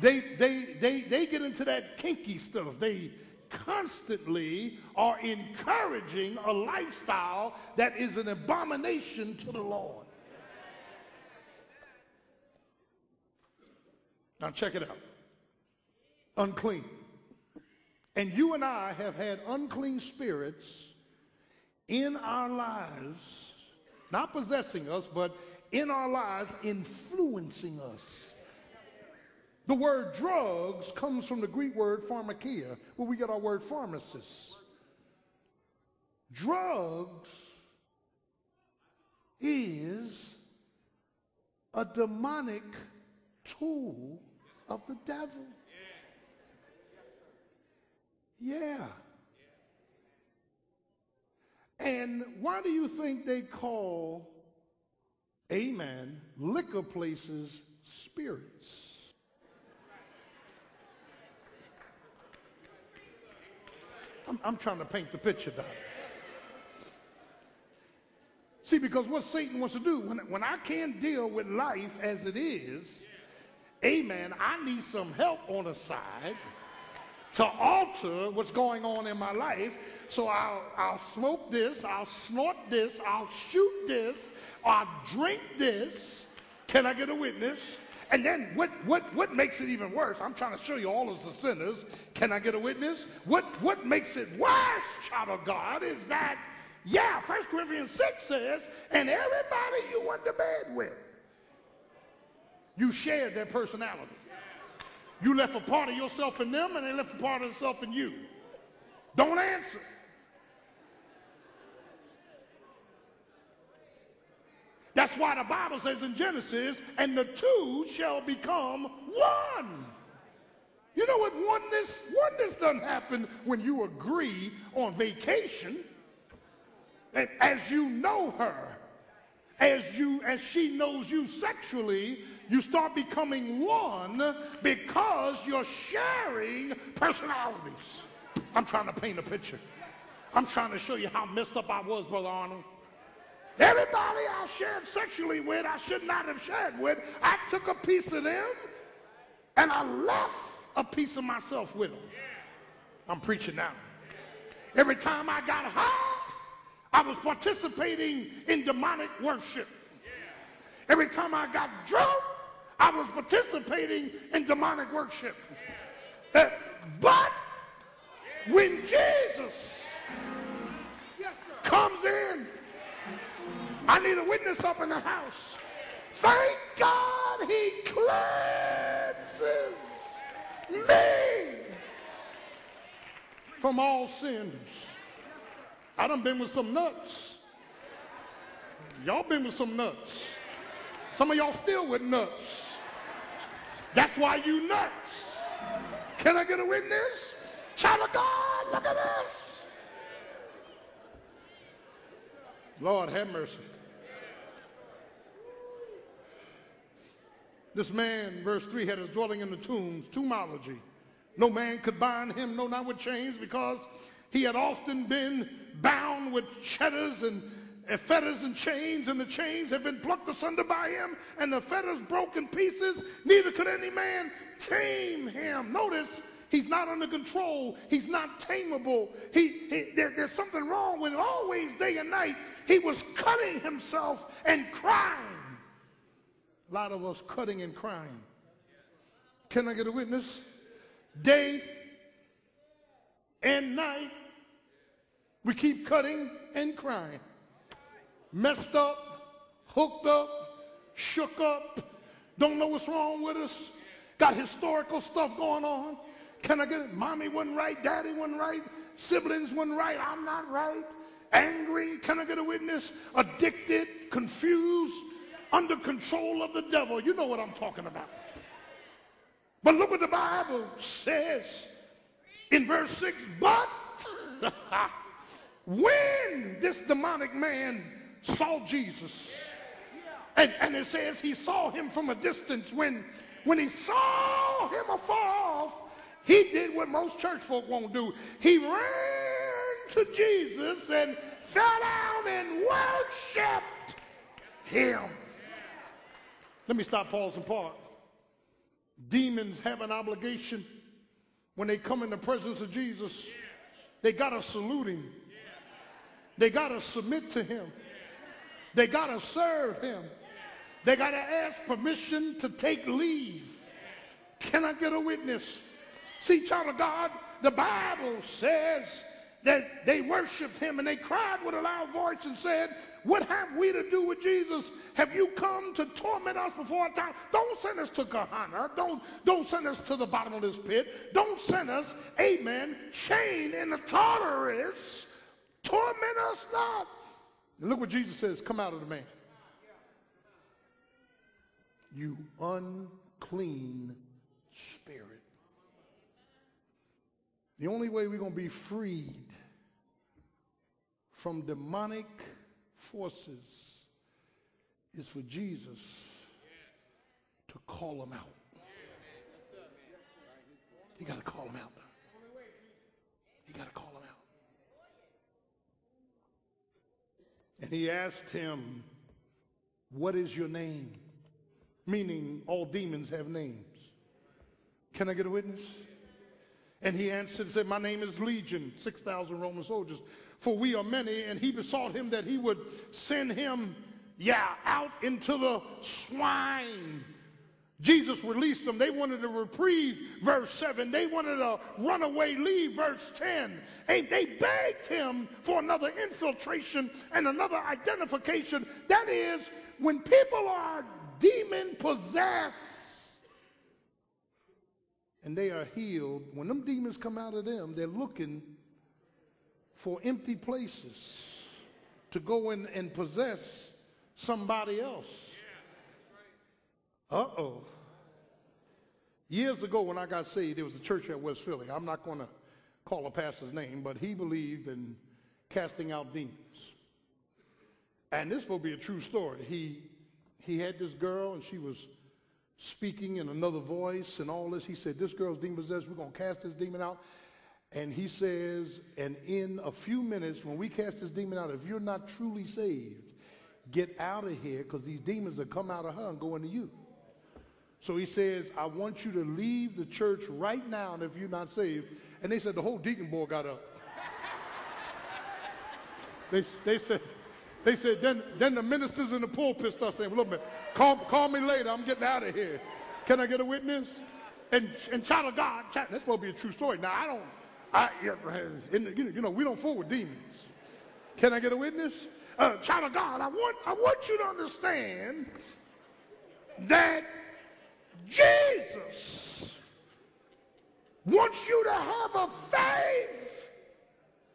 They, they, they, they get into that kinky stuff. They constantly are encouraging a lifestyle that is an abomination to the Lord. Now, check it out unclean. And you and I have had unclean spirits in our lives, not possessing us, but in our lives, influencing us. The word drugs comes from the Greek word pharmakia, where we get our word pharmacist. Drugs is a demonic tool of the devil. Yeah. And why do you think they call, amen, liquor places spirits? I'm, I'm trying to paint the picture, Doc. See, because what Satan wants to do, when, when I can't deal with life as it is, amen, I need some help on the side to alter what's going on in my life. So I'll, I'll smoke this, I'll snort this, I'll shoot this, I'll drink this. Can I get a witness? And then what, what, what makes it even worse? I'm trying to show you all of the sinners. Can I get a witness? What, what makes it worse, child of God, is that, yeah, 1 Corinthians 6 says, and everybody you went to bed with, you shared their personality. You left a part of yourself in them, and they left a part of themselves in you. Don't answer. That's why the Bible says in Genesis, and the two shall become one. You know what oneness? Oneness doesn't happen when you agree on vacation. And as you know her, as you as she knows you sexually, you start becoming one because you're sharing personalities. I'm trying to paint a picture. I'm trying to show you how messed up I was, Brother Arnold. Everybody I shared sexually with, I should not have shared with. I took a piece of them and I left a piece of myself with them. I'm preaching now. Every time I got high, I was participating in demonic worship. Every time I got drunk, I was participating in demonic worship. Uh, but when Jesus comes in, I need a witness up in the house. Thank God he cleanses me from all sins. I done been with some nuts. Y'all been with some nuts. Some of y'all still with nuts. That's why you nuts. Can I get a witness? Child of God, look at this. Lord, have mercy. This man, verse 3, had his dwelling in the tombs, tombology. No man could bind him, no, not with chains, because he had often been bound with cheddars and fetters and chains, and the chains have been plucked asunder by him, and the fetters broke in pieces. Neither could any man tame him. Notice he's not under control. He's not tameable. He, he there, there's something wrong with it. Always, day and night, he was cutting himself and crying. Lot of us cutting and crying. Can I get a witness? Day and night, we keep cutting and crying. Messed up, hooked up, shook up, don't know what's wrong with us, got historical stuff going on. Can I get it? Mommy wasn't right, daddy wasn't right, siblings wasn't right, I'm not right. Angry, can I get a witness? Addicted, confused, under control of the devil. You know what I'm talking about. But look what the Bible says in verse 6 But when this demonic man saw Jesus, and, and it says he saw him from a distance, when, when he saw him afar off, he did what most church folk won't do. He ran to Jesus and fell down and worshiped him. Let me stop, pause, and part. Demons have an obligation when they come in the presence of Jesus. They got to salute him. They got to submit to him. They got to serve him. They got to ask permission to take leave. Can I get a witness? See, child of God, the Bible says that they worshiped him and they cried with a loud voice and said, What have we to do with Jesus? Have you come to torment us before our time? Don't send us to Gehenna. Don't, don't send us to the bottom of this pit. Don't send us, amen, chained in the Tartarus. Torment us not. And look what Jesus says come out of the man. You unclean spirit. The only way we're going to be freed from demonic forces is for Jesus to call them out. You got to call them out. You got to call them out. And he asked him, What is your name? Meaning, all demons have names. Can I get a witness? And he answered and said, My name is Legion, 6,000 Roman soldiers for we are many, and he besought him that he would send him, yeah, out into the swine. Jesus released them. They wanted a reprieve, verse 7. They wanted a runaway leave, verse 10. And they begged him for another infiltration and another identification. That is, when people are demon possessed and they are healed, when them demons come out of them, they're looking for empty places to go in and possess somebody else. Uh oh. Years ago, when I got saved, there was a church at West Philly. I'm not going to call a pastor's name, but he believed in casting out demons. And this will be a true story. He, he had this girl, and she was speaking in another voice and all this. He said, This girl's demon possessed. We're going to cast this demon out. And he says, and in a few minutes, when we cast this demon out, if you're not truly saved, get out of here because these demons will come out of her and go into you. So he says, I want you to leave the church right now, and if you're not saved. And they said the whole deacon board got up. they, they said, they said, then, then the ministers in the pulpit start saying, look, man, call, call me later. I'm getting out of here. Can I get a witness? And, and child of God, that's supposed to be a true story. Now, I don't, I, you know, we don't fool with demons. Can I get a witness? Uh, child of God, I want, I want you to understand that Jesus wants you to have a faith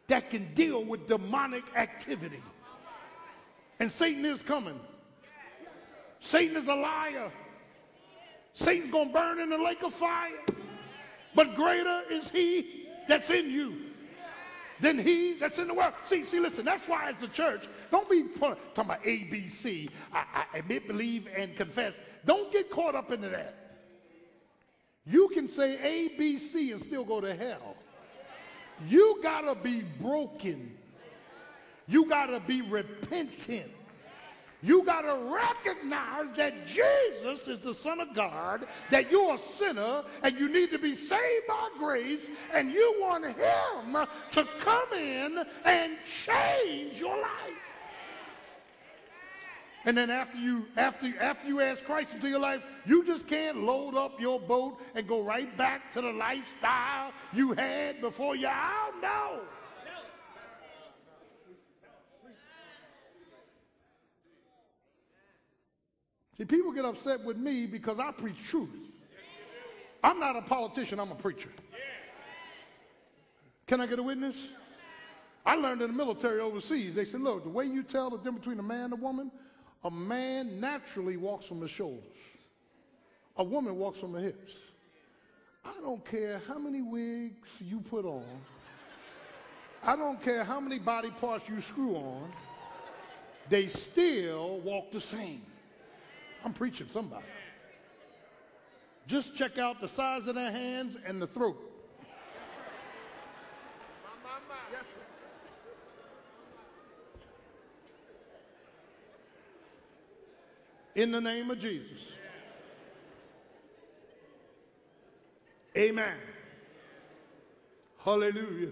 that can deal with demonic activity. And Satan is coming. Satan is a liar. Satan's going to burn in the lake of fire. But greater is he that's in you than he that's in the world. See, see, listen, that's why as a church, don't be talking about ABC, I, I admit, believe, and confess. Don't get caught up into that. You can say ABC and still go to hell. You got to be broken you got to be repentant. You got to recognize that Jesus is the Son of God, that you're a sinner and you need to be saved by grace, and you want Him to come in and change your life. And then after you after after you ask Christ into your life, you just can't load up your boat and go right back to the lifestyle you had before you out. No. See, people get upset with me because I preach truth. I'm not a politician, I'm a preacher. Can I get a witness? I learned in the military overseas, they said, look, the way you tell the difference between a man and a woman, a man naturally walks from the shoulders. A woman walks from the hips. I don't care how many wigs you put on. I don't care how many body parts you screw on. They still walk the same. I'm preaching somebody. Just check out the size of their hands and the throat. In the name of Jesus. Amen. Hallelujah.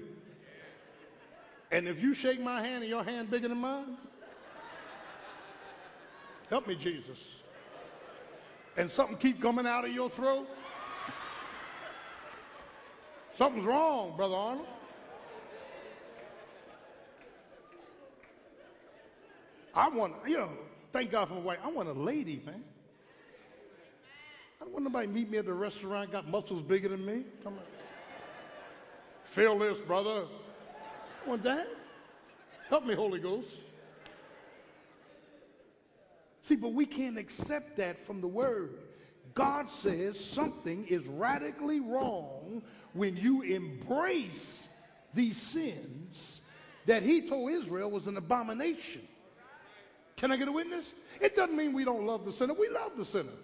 And if you shake my hand and your hand bigger than mine, help me, Jesus and something keep coming out of your throat? Something's wrong, Brother Arnold. I want, you know, thank God for my wife. I want a lady, man. I don't want nobody meet me at the restaurant, got muscles bigger than me. Come on. Feel this, brother. I want that. Help me, Holy Ghost. See, but we can't accept that from the word. God says something is radically wrong when you embrace these sins that he told Israel was an abomination. Can I get a witness? It doesn't mean we don't love the sinner. We love the sinner.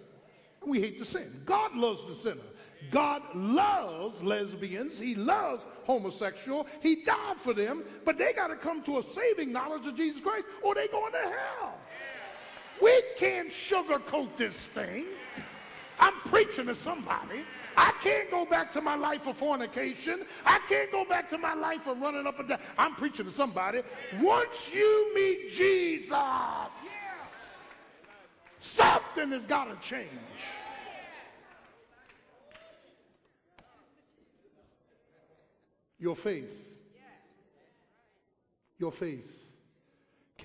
We hate the sin. God loves the sinner. God loves lesbians. He loves homosexual. He died for them, but they got to come to a saving knowledge of Jesus Christ or they going to hell. We can't sugarcoat this thing. I'm preaching to somebody. I can't go back to my life of fornication. I can't go back to my life of running up and down. I'm preaching to somebody. Once you meet Jesus, something has got to change. Your faith. Your faith.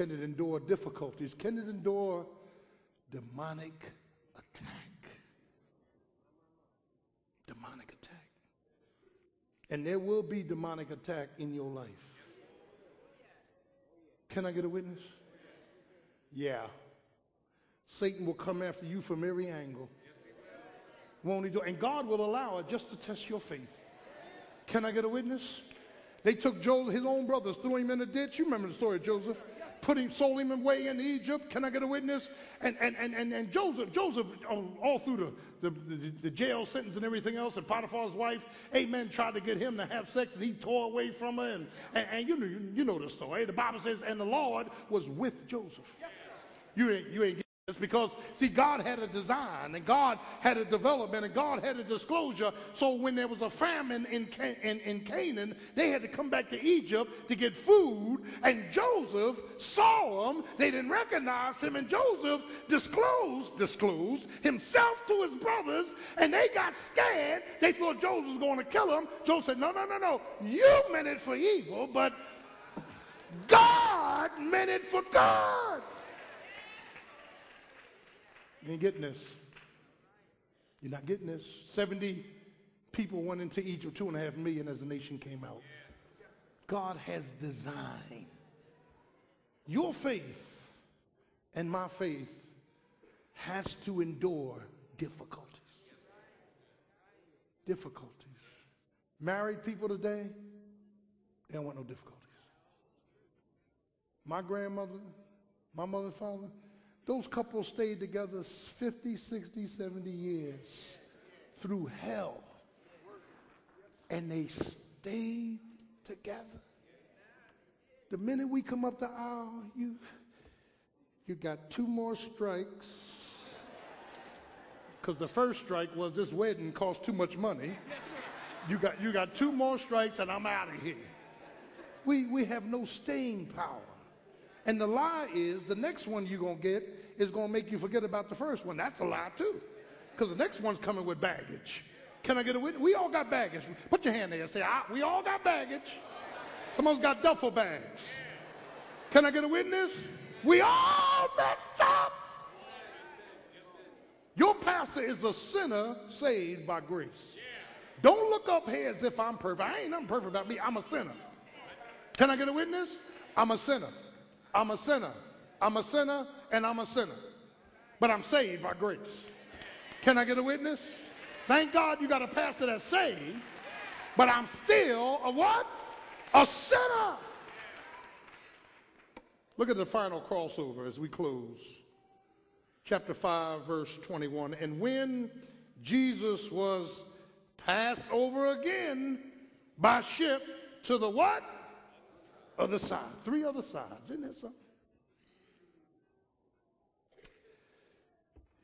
Can it endure difficulties? Can it endure demonic attack? Demonic attack. And there will be demonic attack in your life. Can I get a witness? Yeah. Satan will come after you from every angle. Won't he do? And God will allow it just to test your faith. Can I get a witness? They took Joseph, his own brothers, threw him in a ditch. You remember the story of Joseph? Putting sold him away in Egypt. Can I get a witness? And and and and, and Joseph, Joseph, um, all through the, the, the, the, jail sentence and everything else, and Potiphar's wife, amen, tried to get him to have sex, and he tore away from her. And, and, and you know you, you know the story. The Bible says, and the Lord was with Joseph. You ain't you ain't because see god had a design and god had a development and god had a disclosure. So when there was a famine in, in, in canaan they had to come back to egypt to get food. And joseph saw them they didn't recognize him. And joseph disclosed disclosed himself to his brothers. And they got scared. They thought joseph was going to kill them joseph said no no no no. You meant it for evil but god meant it for good you ain't getting this. You're not getting this. 70 people went into Egypt, two and a half million as the nation came out. God has designed your faith and my faith has to endure difficulties. Difficulties. Married people today, they don't want no difficulties. My grandmother, my mother and father, those couples stayed together 50, 60, 70 years through hell. And they stayed together. The minute we come up the aisle, you, you got two more strikes. Because the first strike was this wedding cost too much money. You got, you got two more strikes and I'm out of here. We, we have no staying power. And the lie is the next one you're going to get is going to make you forget about the first one. That's a lie, too. Because the next one's coming with baggage. Can I get a witness? We all got baggage. Put your hand there and say, we all got baggage. Someone's got duffel bags. Can I get a witness? We all messed up. Your pastor is a sinner saved by grace. Don't look up here as if I'm perfect. I ain't nothing perfect about me. I'm a sinner. Can I get a witness? I'm a sinner. I'm a sinner. I'm a sinner and I'm a sinner. But I'm saved by grace. Can I get a witness? Thank God you got a pastor that's saved, but I'm still a what? A sinner. Look at the final crossover as we close. Chapter 5, verse 21. And when Jesus was passed over again by ship to the what? Other side. Three other sides. Isn't that something?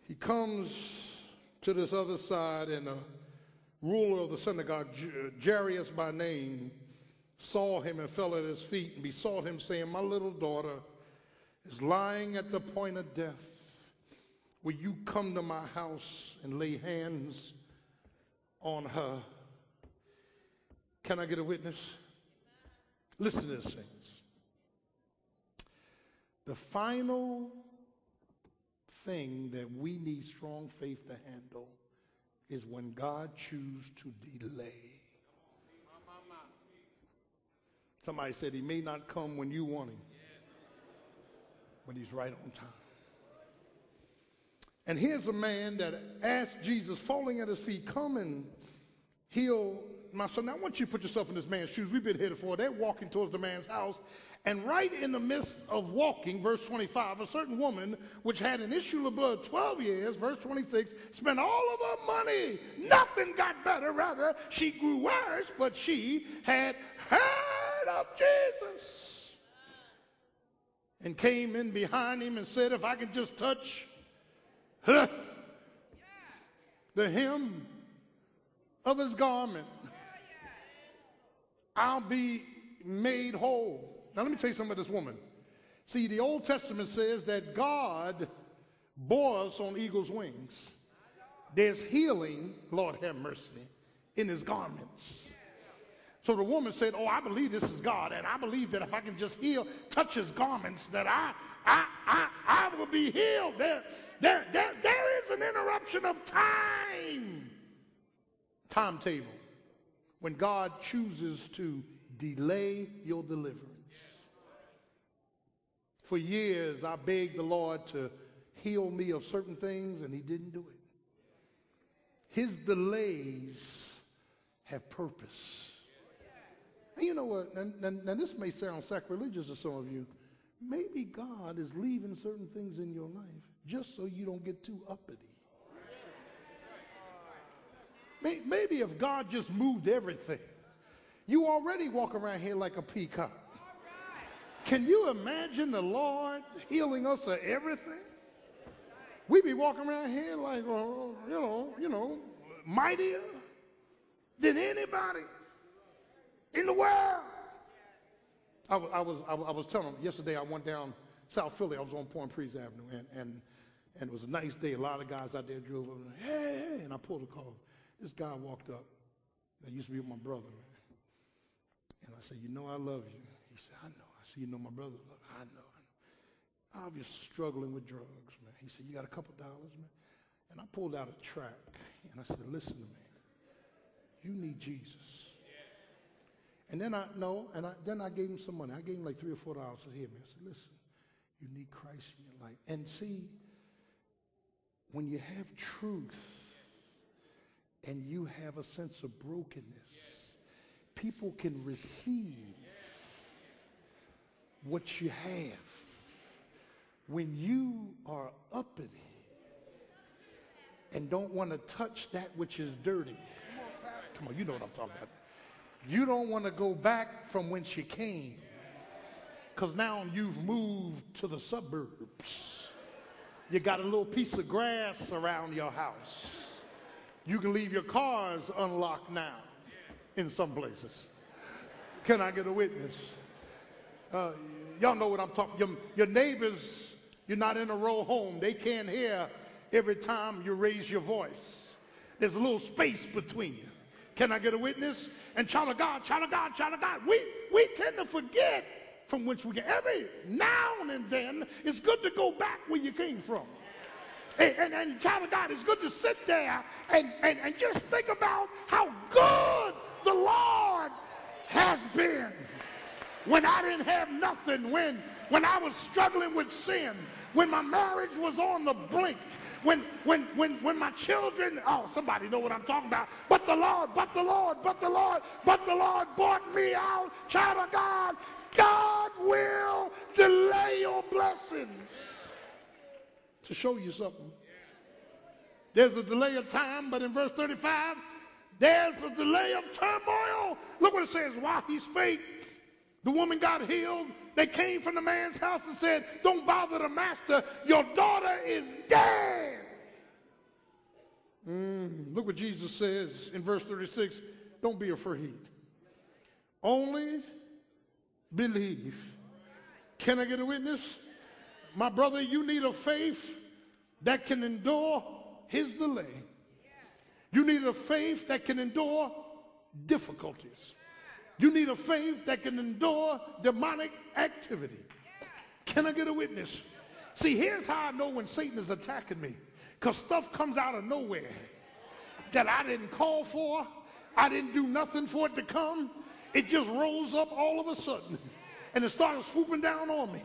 he comes to this other side, and the ruler of the synagogue, Jairus by name, saw him and fell at his feet and besought him, saying, My little daughter is lying at the point of death. Will you come to my house and lay hands on her? Can I get a witness? Listen to this, saints. The final thing that we need strong faith to handle is when God chooses to delay. Somebody said he may not come when you want him, but he's right on time. And here's a man that asked Jesus, falling at his feet, come and heal my son. Now, I want you to put yourself in this man's shoes. We've been here before. They're walking towards the man's house, and right in the midst of walking, verse 25, a certain woman which had an issue of blood 12 years, verse 26, spent all of her money. Nothing got better. Rather, she grew worse, but she had heard of Jesus and came in behind him and said, If I can just touch huh, the hem of his garment, I'll be made whole. Now, let me tell you something about this woman. See, the Old Testament says that God bore us on eagle's wings. There's healing, Lord have mercy, in his garments. So the woman said, Oh, I believe this is God, and I believe that if I can just heal, touch his garments, that I I I I will be healed. There, there, there, there is an interruption of time. Timetable. When God chooses to delay your deliverance. For years, I begged the Lord to heal me of certain things, and He didn't do it. His delays have purpose. And you know what? Now, this may sound sacrilegious to some of you. Maybe God is leaving certain things in your life just so you don't get too uppity. Maybe if God just moved everything, you already walk around here like a peacock. Can you imagine the Lord healing us of everything? We'd be walking around here like, uh, you know, you know, mightier than anybody in the world. I was, I was, I was telling them yesterday I went down South Philly. I was on Point Breeze Avenue, and, and, and it was a nice day. A lot of guys out there drove and, hey, hey, and I pulled a car. This guy walked up that used to be with my brother, man. And I said, you know I love you. He said, I know. I said, you know my brother love. I know, I know. I was struggling with drugs, man. He said, you got a couple dollars, man? And I pulled out a track, and I said, listen to me. You need Jesus. And then I no, and I, then I gave him some money. I gave him like three or four dollars. I said, here, man. I said, listen, you need Christ in your life. And see, when you have truth and you have a sense of brokenness, people can receive what you have. When you are uppity and don't want to touch that which is dirty, come on, you know what I'm talking about. You don't want to go back from whence you came because now you've moved to the suburbs. You got a little piece of grass around your house. You can leave your cars unlocked now in some places. Can I get a witness? Uh, y'all know what I'm talking. Your, your neighbors, you're not in a row home. They can't hear every time you raise your voice. There's a little space between you. Can I get a witness? And child of God, child of God, child of God. We, we tend to forget from which we get. Every now and then, it's good to go back where you came from. And, and, child of God, it's good to sit there and, and, and just think about how good the Lord has been. When I didn't have nothing, when, when I was struggling with sin, when my marriage was on the blink, when, when, when, when my children, oh, somebody know what I'm talking about. But the Lord, but the Lord, but the Lord, but the Lord bought me out. Child of God, God will delay your blessings to show you something. There's a delay of time, but in verse 35, there's a delay of turmoil. Look what it says. While he spake, the woman got healed. They came from the man's house and said, Don't bother the master. Your daughter is dead. Mm, look what Jesus says in verse 36 Don't be afraid. Only believe. Can I get a witness? My brother, you need a faith that can endure his delay. You need a faith that can endure difficulties. You need a faith that can endure demonic activity. Can I get a witness? See, here's how I know when Satan is attacking me because stuff comes out of nowhere that I didn't call for, I didn't do nothing for it to come. It just rose up all of a sudden and it started swooping down on me.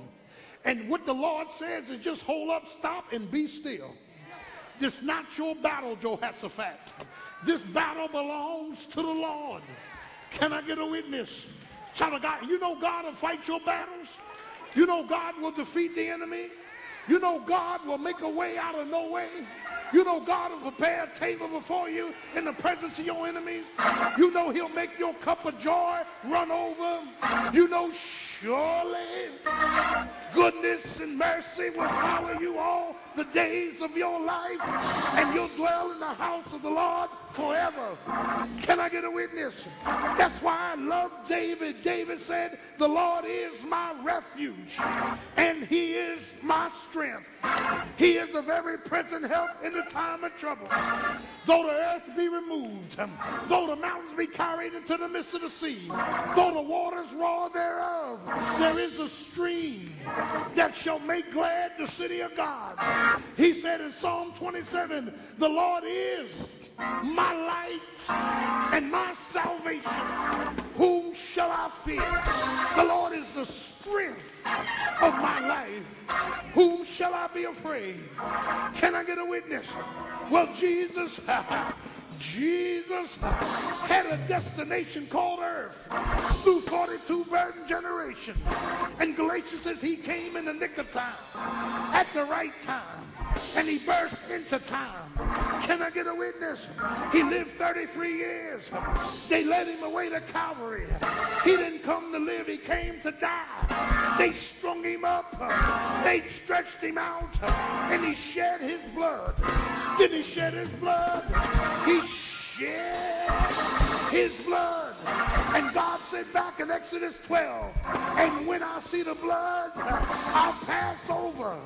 And what the Lord says is just hold up, stop, and be still. This is not your battle, Jehoshaphat. This battle belongs to the Lord. Can I get a witness? Child of God, you know God will fight your battles. You know God will defeat the enemy. You know God will make a way out of no way. You know God will prepare a table before you in the presence of your enemies. You know he'll make your cup of joy run over. You know surely goodness and mercy will follow you all the days of your life and you'll dwell in the house of the Lord forever. Can I get a witness? That's why I love David. David said, the Lord is my refuge and he is my strength. He is a very present help in the time of trouble. Though the earth be removed, though the mountains be carried into the midst of the sea, though the waters roar thereof, there is a stream that shall make glad the city of God. He said in Psalm 27, the Lord is my light and my salvation. Whom shall I fear? The Lord is the strength of my life. Whom shall I be afraid? Can I get a witness? Well, Jesus Jesus had a destination called earth through 42 burden generations. And Galatians says he came in the nick of time, at the right time, and he burst into time. Can I get a witness? He lived 33 years. They led him away to Calvary. He didn't come to live, he came to die. They strung him up, they stretched him out, and he shed his blood. Did he shed his blood? He shed his blood. And God said back in Exodus 12, and when I see the blood, I'll pass over.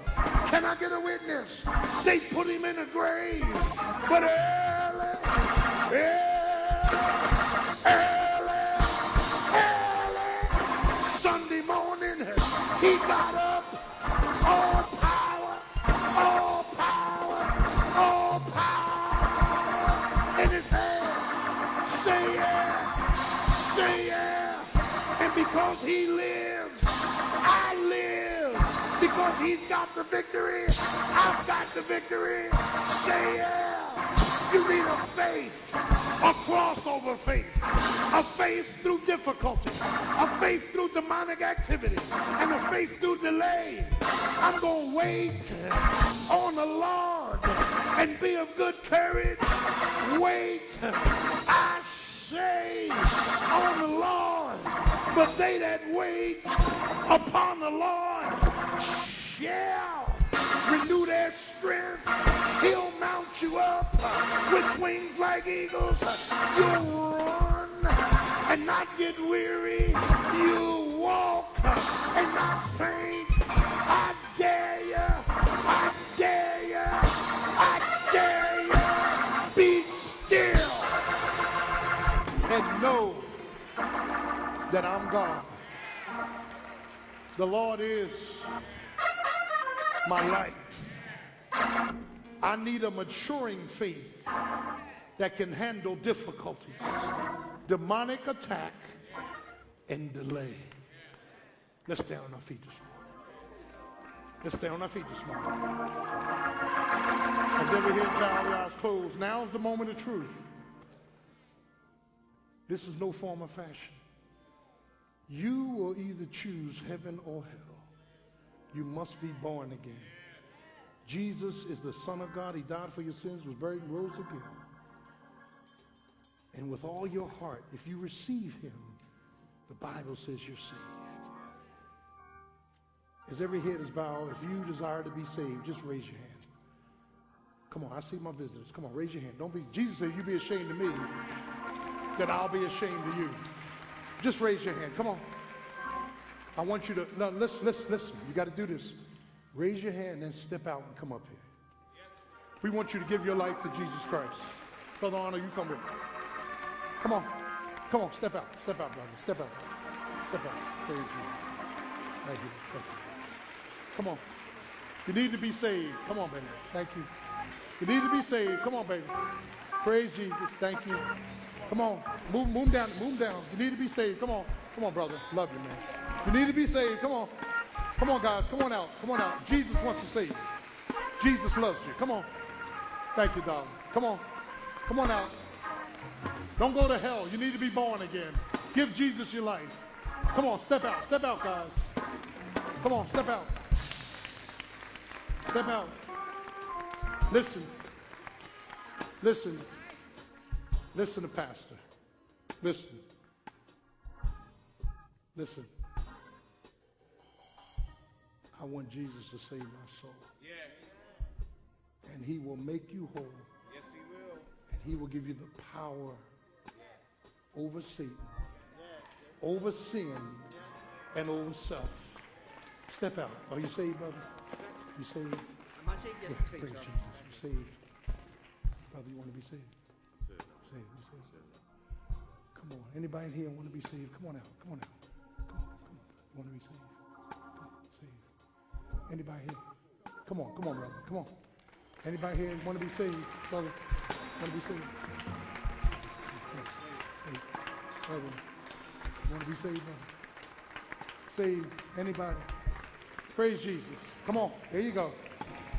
Can I get a witness? They put him in a grave, but early, early, early, because he lives, I live. Because he's got the victory, I've got the victory. Say yeah. You need a faith, a crossover faith, a faith through difficulty, a faith through demonic activity, and a faith through delay. I'm going to wait on the Lord and be of good courage. Wait, I say on the Lord, but they that wait upon the Lord shall renew their strength. He'll mount you up with wings like eagles. You'll run and not get weary. You'll walk and not faint. I dare you. I dare you. I dare you. Be still and know that I'm God. The Lord is my light. I need a maturing faith that can handle difficulties, demonic attack, and delay. Let's stay on our feet this morning. Let's stay on our feet this morning. As every head bowed, eyes closed, now's the moment of truth. This is no form of fashion. You will either choose heaven or hell. You must be born again. Jesus is the Son of God. He died for your sins, was buried, and rose again. And with all your heart, if you receive him, the Bible says you're saved. As every head is bowed, if you desire to be saved, just raise your hand. Come on, I see my visitors. Come on, raise your hand. Don't be, Jesus said, you be ashamed of me, that I'll be ashamed of you. Just raise your hand. Come on. I want you to, no, listen, listen, listen. You got to do this. Raise your hand and then step out and come up here. We want you to give your life to Jesus Christ. Brother Arnold, you come with me. Come on. Come on, step out. Step out, brother. Step out. Step out. Praise Jesus. Thank you. Thank you. Come on. You need to be saved. Come on, baby. Thank you. You need to be saved. Come on, baby. Praise Jesus. Thank you. Come on. Move, move down. Move down. You need to be saved. Come on. Come on, brother. Love you, man. You need to be saved. Come on. Come on, guys. Come on out. Come on out. Jesus wants to save you. Jesus loves you. Come on. Thank you, darling. Come on. Come on out. Don't go to hell. You need to be born again. Give Jesus your life. Come on, step out. Step out, guys. Come on, step out. Step out. Listen. Listen. Listen to Pastor. Listen. Listen. I want Jesus to save my soul. Yes. And he will make you whole. Yes, he will. And he will give you the power over Satan, over sin, and over self. Step out. Are you saved, brother? You saved? Am I saved? Yes, Yeah, I'm saved, praise. Jesus. You saved. Brother, you want to be saved? Saved. You saved. Come on. Anybody in here want to be saved? Come on out. Come on out. Come on. Come on. You want to be saved? Come on. Saved. Anybody here? Come on. Come on, brother. Come on. Anybody here want to be saved? Brother, want to be saved? Saved. Brother, want to be saved, brother? Saved. Anybody? Praise Jesus. Come on. There you go.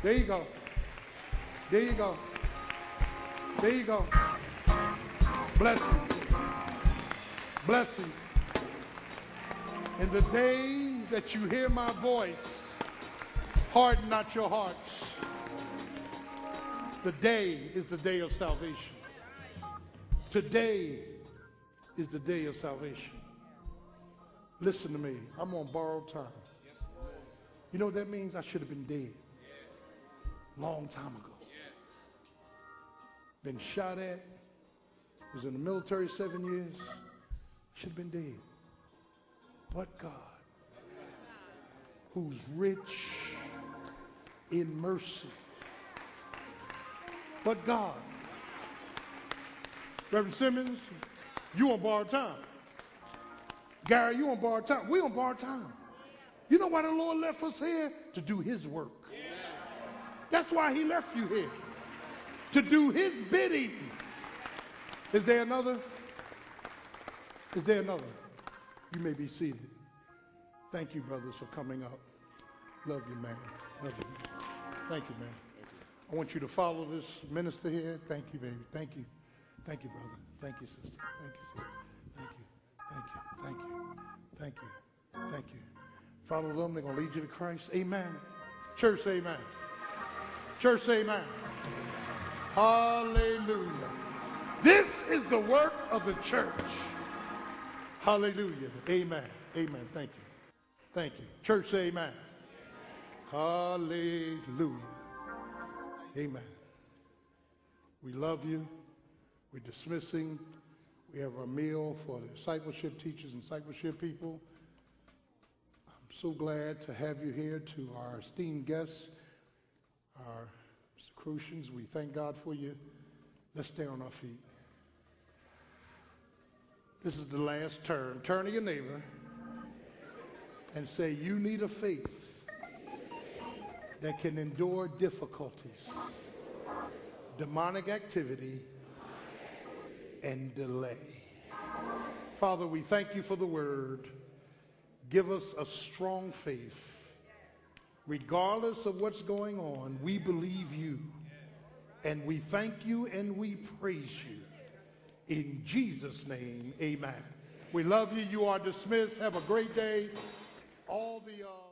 There you go. There you go. There you go. Bless you. Bless you. In the day that you hear my voice, harden not your hearts. The day is the day of salvation. Today is the day of salvation. Listen to me. I'm on borrowed time. You know what that means? I should have been dead. Long time ago. Been shot at. Was in the military seven years. Should have been dead. But God, who's rich in mercy. But God. Reverend Simmons, you on borrowed time. Gary, you on borrowed time. We on borrowed time. You know why the Lord left us here? To do his work. That's why he left you here. To do his bidding. Is there another? Is there another? You may be seated. Thank you, brothers, for coming up. Love you, man. Love you, man. Thank you, man. I want you to follow this minister here. Thank you, baby. Thank you. Thank you, brother. Thank you, sister. Thank you, sister. Thank you. Thank you. Thank you. Thank you. Thank you. Follow them. They're going to lead you to Christ. Amen. Church, amen. Church, amen. Hallelujah. This is the work of the church. Hallelujah. Amen. Amen. Thank you. Thank you. Church, amen. Hallelujah. Amen. We love you. We're dismissing. We have our meal for the discipleship teachers and discipleship people. I'm so glad to have you here to our esteemed guests, our Crucians. We thank God for you. Let's stay on our feet. This is the last turn. Turn to your neighbor and say, You need a faith that can endure difficulties, demonic activity, and delay. Father, we thank you for the word. Give us a strong faith. Regardless of what's going on, we believe you. And we thank you and we praise you. In Jesus' name, amen. We love you. You are dismissed. Have a great day. All the. Uh